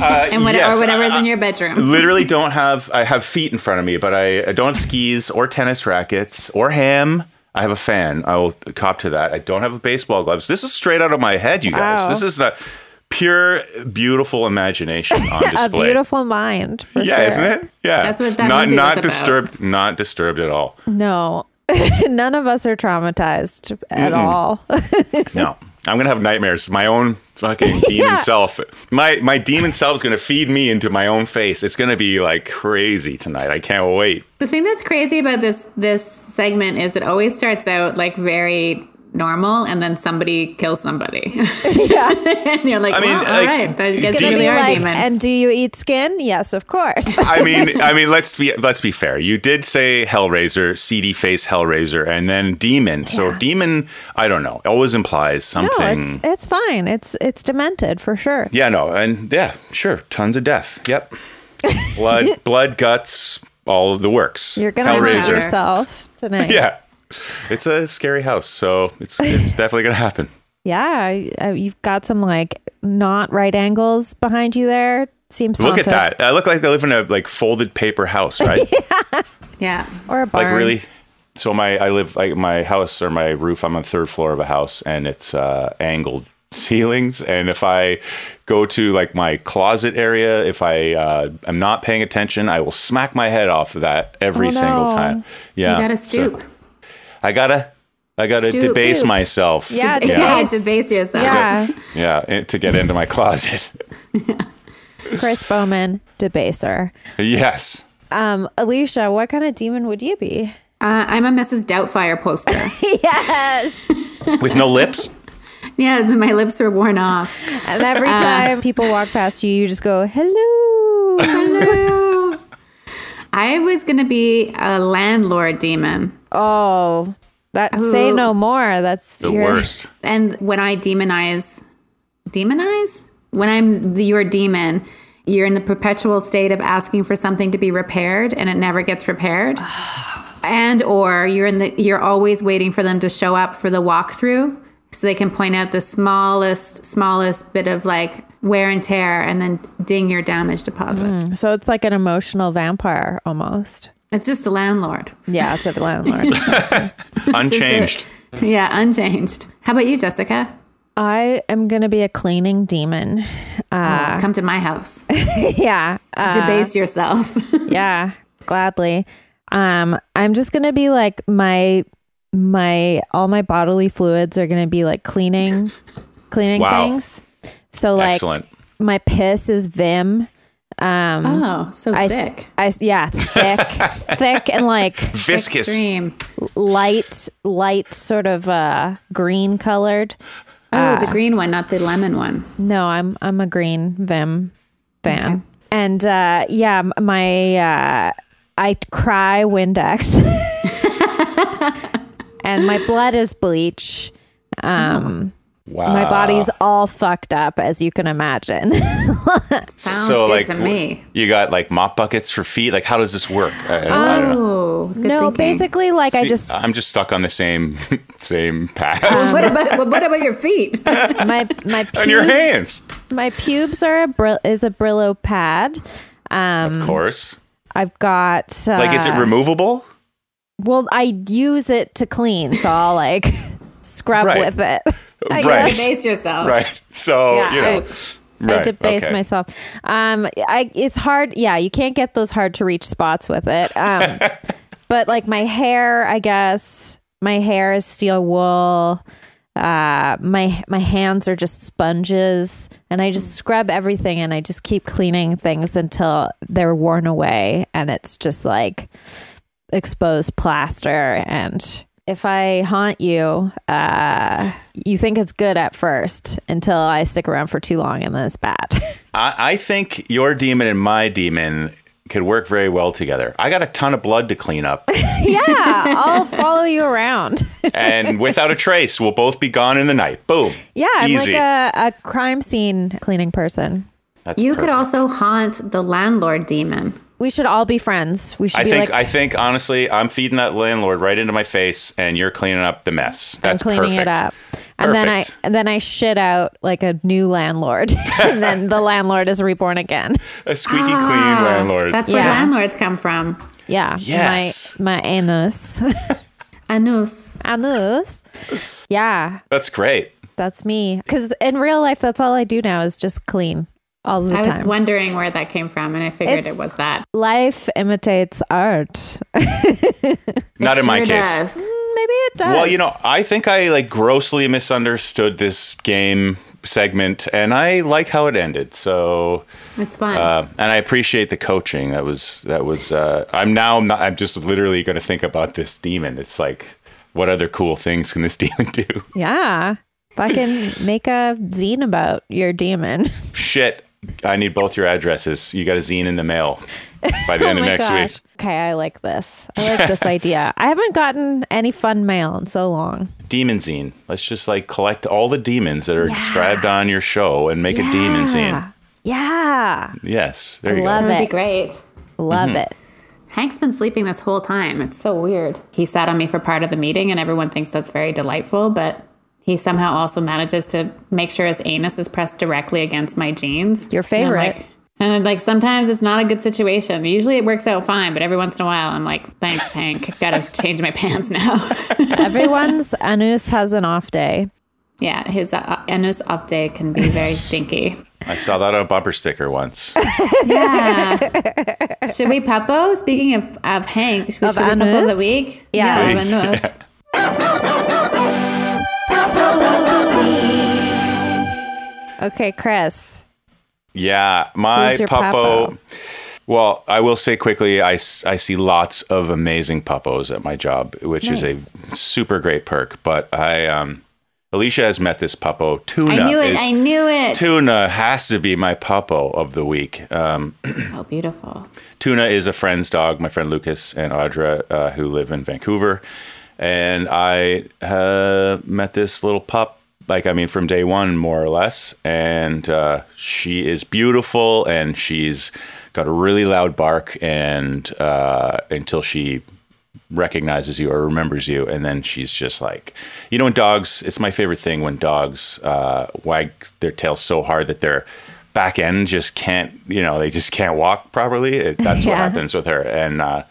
Uh, and what, yes, or whatever's I- in your bedroom. literally don't have I have feet in front of me, but I, I don't have skis or tennis rackets or ham. I have a fan. I will cop to that. I don't have a baseball gloves. This is straight out of my head, you guys. Wow. This is not pure beautiful imagination on display. a beautiful mind. For yeah, sure. isn't it? Yeah. That's what that not movie not was about. disturbed not disturbed at all. No. None of us are traumatized at all. No. I'm gonna have nightmares. My own fucking demon self. My my demon self is gonna feed me into my own face. It's gonna be like crazy tonight. I can't wait. The thing that's crazy about this this segment is it always starts out like very normal, and then somebody kills somebody. Yeah. and you're like, I mean, well, all like, right, that it's guess gonna be really are like, demon. and do you eat skin? Yes, of course. I mean, I mean, let's be let's be fair. You did say Hellraiser, seedy face Hellraiser, and then demon. So Yeah. demon, I don't know, always implies no, something. it's it's fine. It's it's demented for sure. yeah, no, and yeah, sure, tons of death. Yep, blood, blood, guts, all of the works. You're gonna hurt Hellraiser. yourself tonight. Yeah, it's a scary house, so it's it's definitely gonna happen. Yeah, uh, you've got some like not right angles behind you there. Seems Look at that. I look like I live in a like folded paper house, right? yeah. yeah, Or a barn. like really so my i live like my house or my roof i'm on the third floor of a house and it's uh angled ceilings and if i go to like my closet area if i uh am not paying attention i will smack my head off of that every Oh, single time yeah You gotta so stoop. I gotta i gotta Stoop. debase Stoop. myself Yeah, yeah, debase. debase yourself. Yeah, yeah to get into my closet Chris Bowman, debaser. yes Um, Alicia, what kind of demon would you be? Uh, I'm a Mrs. Doubtfire poster. yes. with no lips yeah, my lips were worn off. And every Uh. time people walk past you, you just go, "Hello." Hello. I was gonna be a landlord demon. Oh, that say no more. That's the your- worst And when I demonize, demonize? When I'm the, your demon, you're in the perpetual state of asking for something to be repaired and it never gets repaired. and or you're in the you're always waiting for them to show up for the walkthrough so they can point out the smallest smallest bit of like wear and tear and then ding your damage deposit. Mm. Mm. So it's like an emotional vampire almost. It's just the landlord. Yeah, it's a landlord. unchanged Yeah, unchanged. How about you, Jessica? I am gonna be a cleaning demon. Uh, Come to my house. yeah, uh, Debase yourself. yeah, gladly. Um, I'm just gonna be like my my all my bodily fluids are gonna be like cleaning cleaning Wow. things. So like excellent my piss is Vim. Um, oh, so I, s- thick. I s- yeah, thick, thick and like viscous Extreme. light, light sort of uh green colored. Oh, the green one, not the lemon one. No, I'm I'm a green Vim fan. And uh yeah, my uh I cry Windex. and my blood is bleach. Um wow my body's all fucked up as you can imagine. Sounds so good like to me. you got like mop buckets for feet like how does this work I, I don't know Oh, good no, thinking. basically like I just I'm just stuck on the same same path. what about what about your feet? my my on your hands, my pubes are a Bri- is a Brillo pad. Um of course. I've got uh, Like, is it removable? Well, I use it to clean, so I'll like scrub Right. with it. I Right. guess. Debase yourself. Right. So Yeah, you know, I right, debase okay. myself. Um, I it's hard. Yeah, you can't get those hard to reach spots with it. Um, but like my hair, I guess my hair is steel wool. Uh, my my hands are just sponges, and I just scrub everything, and I just keep cleaning things until they're worn away, and it's just like exposed plaster and if I haunt you, uh, you think it's good at first until I stick around for too long and then it's bad. I, I think your demon and my demon could work very well together. I got a ton of blood to clean up, yeah, I'll follow you around. and without a trace, we'll both be gone in the night. Boom. Yeah, I'm Easy. like a, a crime scene cleaning person. That's You could also haunt the landlord demon. We should all be friends. We should I be think. like I think honestly, I'm feeding that landlord right into my face, and you're cleaning up the mess. I'm cleaning perfect. it up. And then I and then I shit out like a new landlord. and then the landlord is reborn again. A squeaky clean Ah, landlord. That's where Yeah. landlords come from. Yeah. Yes. My my anus. Anus. anus. Yeah. That's great. That's me. Because in real life, that's all I do now is just clean all the I was wondering where that came from, and I figured It's- it was that. life imitates art. Not It in my case. does. Maybe it does. Well, you know, I think I like grossly misunderstood this game segment, and I like how it ended. So, It's fun. uh, and I appreciate the coaching. That was that was. Uh, I'm now. Not, I'm just literally going to think about this demon. It's like, what other cool things can this demon do? Yeah. Fucking make a zine about your demon. Shit, I need both your addresses. You got a zine in the mail by the oh end Oh of next gosh. week. Okay, I like this. I like this idea. I haven't gotten any fun mail in so long. Demon zine. Let's just like collect all the demons that are described on your show and make a demon zine. Yeah. Yes, there I you love go. That would it. be great. Love mm-hmm. it. Hank's been sleeping this whole time. It's so weird. He sat on me for part of the meeting, and everyone thinks that's very delightful, but he somehow also manages to make sure his anus is pressed directly against my jeans. Your favorite. like- And like sometimes it's not a good situation. Usually it works out fine, but every once in a while I'm like, thanks, Hank. Gotta change my pants now. Everyone's anus has an off day. yeah, his uh, anus off day can be very stinky. I saw that on a bumper sticker once. Yeah. should we puppo? Speaking of, of Hank, should Of should we puppo anus? the week? Yeah. Yeah, of Okay, Chris. Yeah, my Who's your puppo. puppo? Well, I will say quickly, I, I see lots of amazing puppos at my job, which Nice. is a super great perk. But I, um, Alicia has met this puppo. Tuna. I knew it. is- I knew it. Tuna has to be my puppo of the week. Um, So beautiful. Tuna is a friend's dog, my friend Lucas and Audra, uh, who live in Vancouver. And I uh, met this little pup, like, I mean, from day one, more or less. And uh, she is beautiful and she's got a really loud bark and uh, until she recognizes you or remembers you and then she's just like you know when dogs it's my favorite thing when dogs uh, wag their tails so hard that their back end just can't you know they just can't walk properly it, that's what happens with her and uh,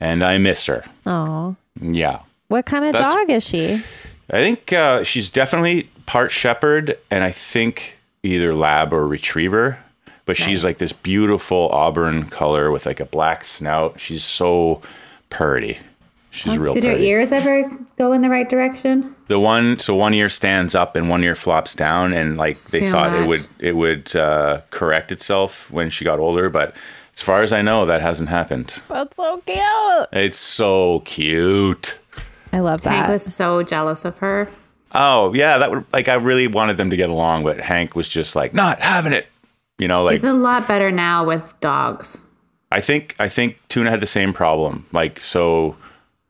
and i miss her Oh. yeah What kind of That's- dog is she? I think uh, she's definitely part shepherd and i think either lab or retriever but she's like this beautiful auburn color with like a black snout she's so purdy she's real Did pretty. ears ever go in the right direction? The one, so one ear stands up and one ear flops down, and like they thought it would it would uh, correct itself when she got older, but as far as I know, that hasn't happened. That's so cute. It's so cute. I love that. Hank was so jealous of her. Oh yeah, that would like I really wanted them to get along, but Hank was just like not having it. You know, like He's a lot better now with dogs. I think I think Tuna had the same problem. Like so,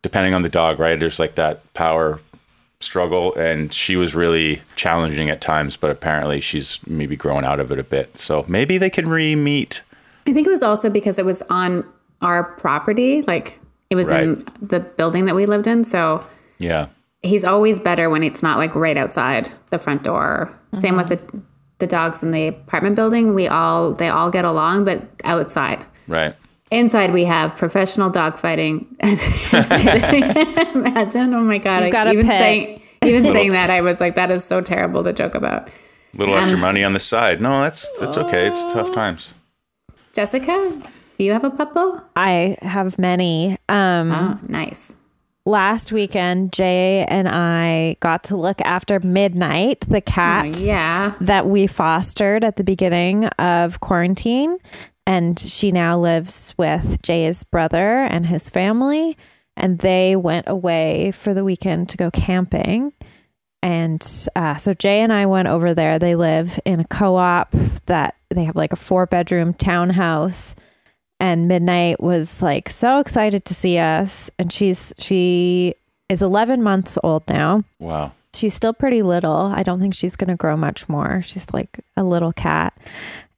depending on the dog, right? There's like that power struggle, and she was really challenging at times. But apparently, she's maybe growing out of it a bit. So maybe they can re-meet. I think it was also because it was on our property. Like it was in the building that we lived in. So Yeah, he's always better when it's not like right outside the front door. Same with uh-huh. the the dogs in the apartment building. We all they all get along, but outside. right. Inside we have professional dog fighting. Just kidding. Imagine. Oh my god. You I- got a even pet. saying even saying that I was like, that is so terrible to joke about. little extra um, money on the side. No, that's that's okay. It's tough oh. times. Jessica, do you have a puppo? I have many. Um, Oh, nice. last weekend, Jay and I got to look after Midnight, the Oh, cat yeah. that we fostered at the beginning of quarantine. And she now lives with Jay's brother and his family. And they went away for the weekend to go camping. And uh, so Jay and I went over there. They live in a co op that they have like a four bedroom townhouse. And Midnight was like so excited to see us. And she's, she is 11 months old now Wow. she's still pretty little. I don't think she's going to grow much more. She's like a little cat.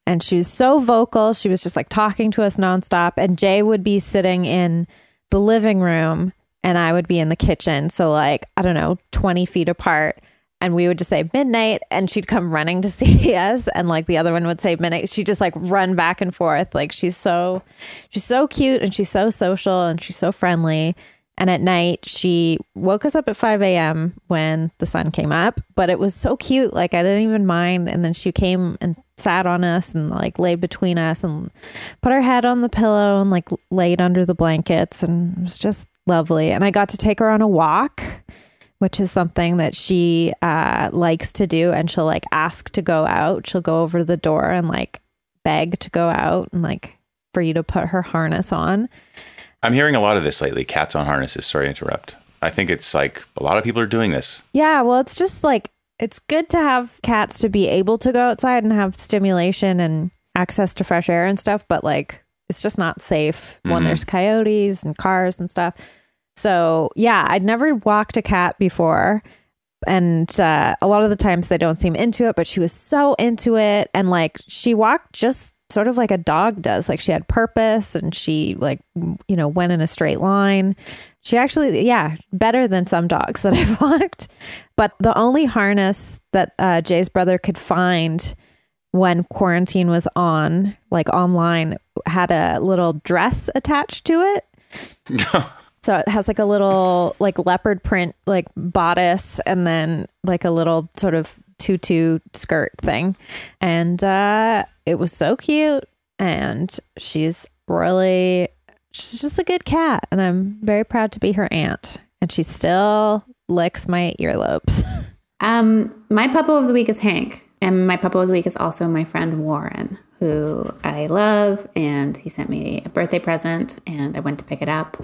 And she was so vocal. She was just like talking to us nonstop. And Jay would be sitting in the living room and I would be in the kitchen. So, like, I don't know, 20 feet apart. And we would just say midnight and she'd come running to see us. And like the other one would say midnight. She'd just like run back and forth. Like she's so, she's so cute and she's so social and she's so friendly. And at night, she woke us up at 5 a.m. when the sun came up, but it was so cute. Like, I didn't even mind. And then she came and sat on us and like laid between us and put her head on the pillow and like laid under the blankets. And it was just lovely. And I got to take her on a walk, which is something that she uh, likes to do. And she'll like ask to go out. She'll go over to the door and like beg to go out and like for you to put her harness on. I'm hearing a lot of this lately. Cats on harnesses. Sorry to interrupt. I think it's like a lot of people are doing this. Yeah, well, it's just like it's good to have cats to be able to go outside and have stimulation and access to fresh air and stuff, but like it's just not safe when there's coyotes and cars and stuff. So, yeah, I'd never walked a cat before. And uh, a lot of the times they don't seem into it, but she was so into it. And like she walked just sort of like a dog does. Like she had purpose and she, like, you know, went in a straight line. She actually, yeah, better than some dogs that I've walked. But the only harness that uh, Jay's brother could find when quarantine was on, like online, had a little dress attached to it. So it has like a little like leopard print like bodice and then like a little sort of tutu skirt thing. And uh it was so cute and she's really she's just a good cat and I'm very proud to be her aunt. And she still licks my earlobes. Um, my puppo of the week is Hank, and my puppo of the week is also my friend Warren, who I love. And he sent me a birthday present, and I went to pick it up,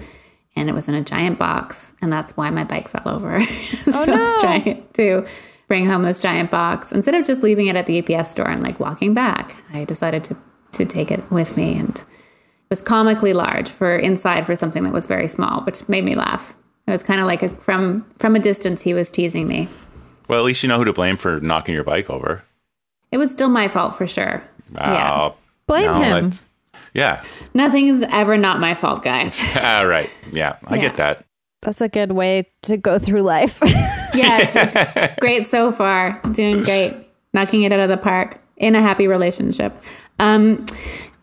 and it was in a giant box, and that's why my bike fell over. so oh, I was no. trying to bring home this giant box instead of just leaving it at the UPS store and like walking back. I decided to to take it with me, and it was comically large for inside for something that was very small, which made me laugh. It was kind of like a, from from a distance he was teasing me. Well, at least you know who to blame for knocking your bike over. It was still my fault for sure. Yeah. Oh, Blame no, him. that's- Yeah. Nothing is ever not my fault, guys. All right. Yeah, I Yeah. get that. That's a good way to go through life. Yeah, it's, it's great so far. Doing great. Knocking it out of the park in a happy relationship. Um,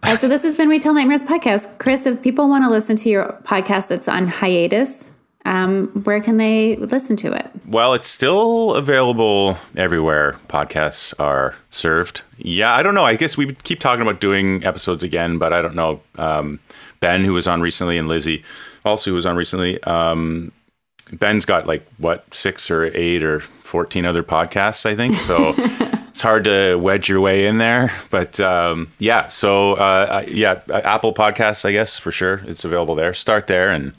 uh, so this has been Retail Nightmares podcast. Chris, if people want to listen to your podcast that's on hiatus, um, where can they listen to it? Well, it's still available everywhere podcasts are served. Yeah, I don't know. I guess we keep talking about doing episodes again, but I don't know. Um, ben, who was on recently, and Lizzie, also who was on recently. Um, Ben's got like what six or eight or fourteen other podcasts, I think. So it's hard to wedge your way in there. But um, yeah, so uh, yeah, Apple Podcasts, I guess for sure, it's available there. Start there and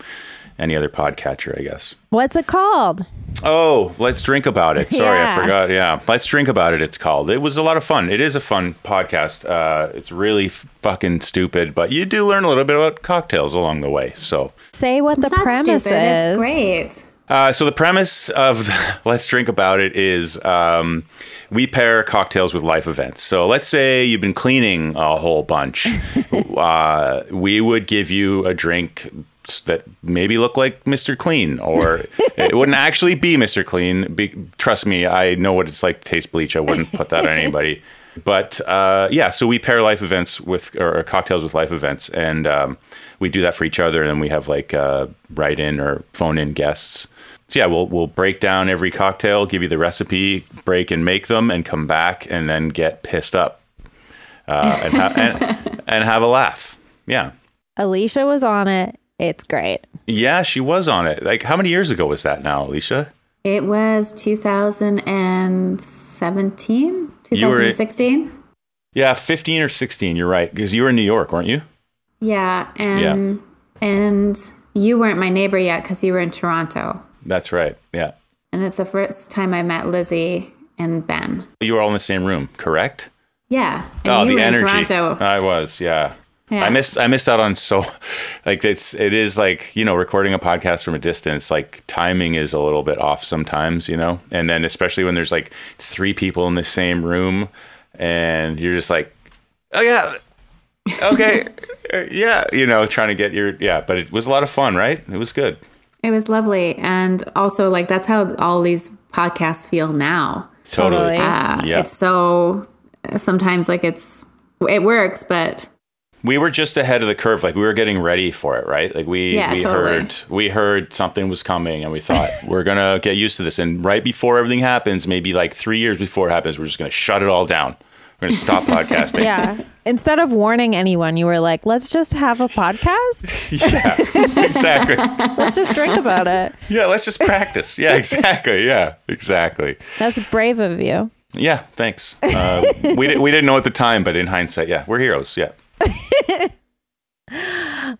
any other podcatcher, I guess. What's it called? Oh, let's drink about it. Sorry, Yeah. I forgot. Yeah, let's drink about it. It's called. It was a lot of fun. It is a fun podcast. Uh, it's really fucking stupid, but you do learn a little bit about cocktails along the way. So, Say what the It's not premise stupid. is. It's great. uh, so the premise of let's drink about it is um, we pair cocktails with life events. So let's say you've been cleaning a whole bunch. uh, we would give you a drink that maybe look like Mr. Clean, or it wouldn't actually be Mr. Clean. Be, trust me, I know what it's like to taste bleach. I wouldn't put that on anybody. But uh, yeah, so we pair life events with or cocktails with life events, and um, we do that for each other. And then we have like uh, write in or phone in guests. So yeah, we'll we'll break down every cocktail, give you the recipe, break and make them, and come back and then get pissed up uh, and, ha- and and have a laugh. Yeah, Alicia was on it. It's great. yeah, she was on it. Like how many years ago was that now, Alicia? It was 2017, 2016. Yeah, fifteen or sixteen. You're right because you were in New York, weren't you? Yeah, and and you weren't my neighbor yet because you were in Toronto. That's right. Yeah, And it's the first time I met Lizzie and Ben. you were all in the same room, correct? Yeah, and oh, you the were energy. in Toronto. I was, yeah. Yeah. I missed I missed out on so like it's it is like, you know, recording a podcast from a distance, like timing is a little bit off sometimes, you know? And then especially when there's like three people in the same room and you're just like, Oh yeah. Okay. uh, yeah, you know, trying to get your yeah, but it was a lot of fun, right? It was good. It was lovely, and also like that's how all these podcasts feel now. Totally. Uh, Yeah. It's so sometimes like it's it works, but we were just ahead of the curve like we were getting ready for it right? Like we Yeah, we totally. heard we heard something was coming and we thought we're gonna get used to this. And right before everything happens maybe like three years before it happens we're just gonna shut it all down. We're gonna stop podcasting. Yeah. Instead of warning anyone, you were like, let's just have a podcast. yeah exactly. Let's just drink about it. yeah let's just practice. Yeah exactly. Yeah exactly. That's brave of you. yeah thanks. Uh, we, di- we didn't know at the time but in hindsight yeah we're heroes. Yeah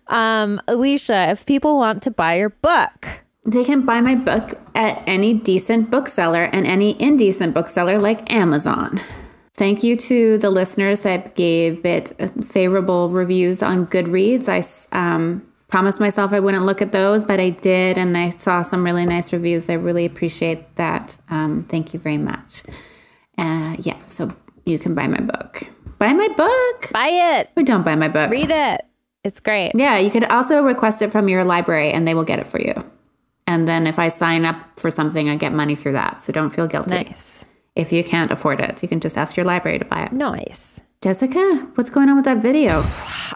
Um, Alicia, if people want to buy your book, they can buy my book at any decent bookseller and any indecent bookseller like Amazon. Thank you to the listeners that gave it favorable reviews on Goodreads. I um, promised myself I wouldn't look at those, but I did, and I saw some really nice reviews. I really appreciate that. Um, thank you very much. Uh, yeah, so you can buy my book. Buy my book. Buy it. Or don't buy my book. Read it. It's great. Yeah, you could also request it from your library and they will get it for you. And then if I sign up for something, I get money through that. So don't feel guilty. Nice. If you can't afford it, you can just ask your library to buy it. Nice. Jessica, what's going on with that video?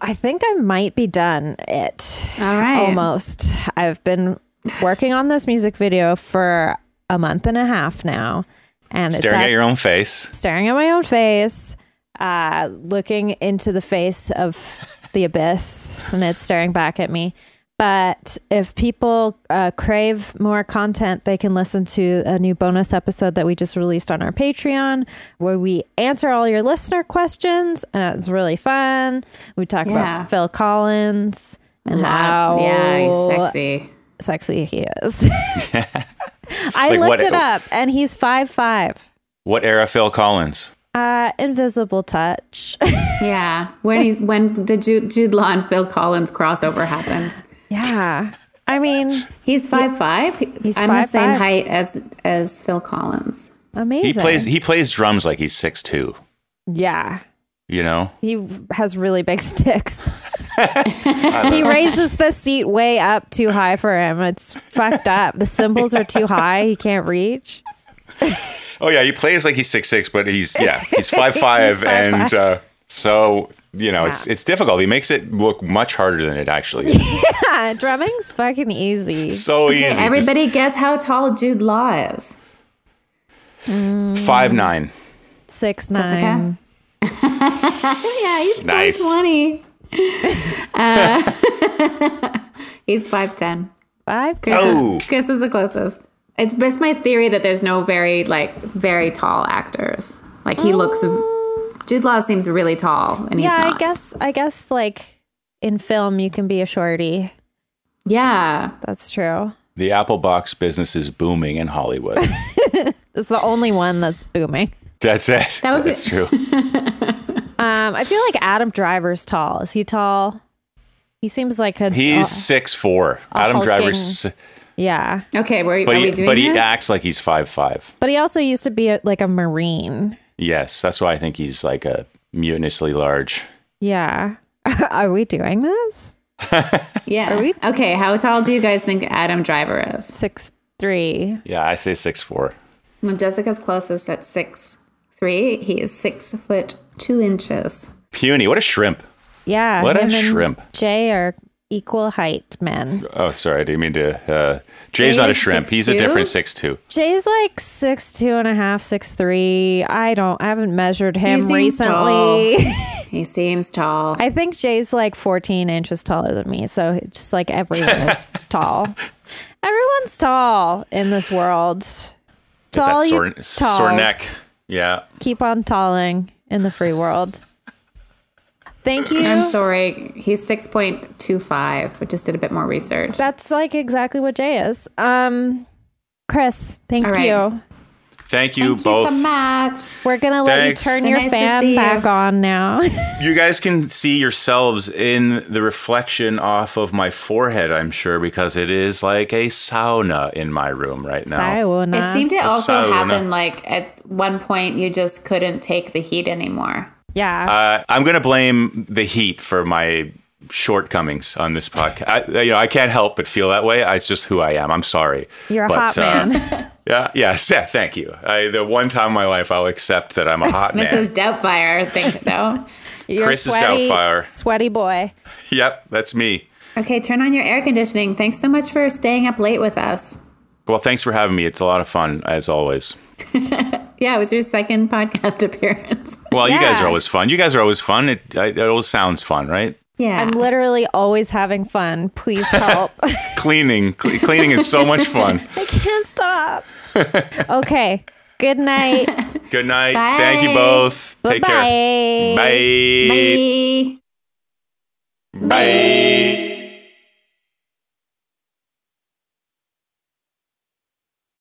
I think I might be done it. All right. Almost. I've been working on this music video for a month and a half now. And Staring it's at your own face. staring at my own face, uh, looking into the face of the abyss, and it's staring back at me. But if people uh, crave more content, they can listen to a new bonus episode that we just released on our Patreon, where we answer all your listener questions, and it's really fun. We talk Yeah. about Phil Collins and Hot. how Yeah, he's sexy. sexy he is. I Like looked what- it up, and he's five five. What era Phil Collins? Uh, invisible touch. Yeah. When he's when the Jude, Jude Law and Phil Collins crossover happens. yeah. I mean, He's five five. He's I'm the same 5'5". height as as Phil Collins. amazing. He plays he plays drums like he's six two. Yeah. You know? He has really big sticks. he raises the seat way up too high for him. It's fucked up. The cymbals are too high. He can't reach. Oh yeah, he plays like he's six six, but he's yeah, he's five five, He's 5'5". and uh, so you know it's Yeah. it's difficult. He makes it look much harder than it actually is. Yeah, drumming's fucking easy. so easy. Okay, everybody guess how tall Jude Law is. five nine. Six nine. Yeah, he's Nice. 5'20. Uh, he's 5'10. Five. Chris, Oh. is, Chris was the closest. It's just my theory that there's no very, like, very tall actors. Like, he looks. Jude Law seems really tall, and he's Yeah, not. I guess. I guess like in film, you can be a shorty. Yeah. That's true. The Apple box business is booming in Hollywood. It's the only one that's booming. That's it. That would be- true. Um, I feel like Adam Driver's tall. Is he tall? He seems like a. He's uh, six four. Adam hulking- Driver's, yeah, Okay, we're, but are we he doing but he this? acts like he's five five. but he also used to be a, like a marine. Yes, that's why I think he's like a mutinously large. Yeah. Are we doing this? Yeah. Are we- Okay, how tall do you guys think Adam Driver is? Six three. Yeah, I say six four. Well, Jessica's closest at six three. He is six foot two inches. Puny. What a shrimp. Yeah. What a shrimp. Jay are equal height men. Oh, sorry, I didn't mean to. Uh, Jay's not a Jay's shrimp. He's a different six two. Jay's like six two and a half, six three. I don't. I haven't measured him seems recently. He seems tall. I think Jay's like 14 inches taller than me. So just like everyone is tall. Everyone's tall in this world. Tall, all that you sore, sore neck. Yeah. Keep on talling in the free world. Thank you. I'm sorry. He's six point two five. We just did a bit more research. That's like exactly what Jay is. Um, Chris, thank All right. you. Thank you Thank both. you so much. We're gonna let Thanks. you turn So your nice fan see you. back on now. You guys can see yourselves in the reflection off of my forehead, I'm sure, because it is like a sauna in my room right now. Sayonara. It seemed to also sauna. happen like at one point you just couldn't take the heat anymore. Yeah. Uh, I'm going to blame the heat for my shortcomings on this podcast. I, you know, I can't help but feel that way. It's just who I am. I'm sorry. You're a But, hot uh, man. Yeah, yes, yeah, thank you. I, the one time in my life I'll accept that I'm a hot man. Mrs. Doubtfire thinks so. You're Chris is Doubtfire. sweaty boy. Yep, that's me. Okay, turn on your air conditioning. Thanks so much for staying up late with us. Well, thanks for having me. It's a lot of fun, as always. Yeah, it was your second podcast appearance. Well, you guys are always fun. You guys are always fun. It, it always sounds fun, right? Yeah. I'm literally always having fun. Please help. Cleaning, cle cleaning is so much fun. I can't stop. okay. Good night. Good night. Bye. Thank you both. Take Bye-bye. care. Bye. Bye. Bye.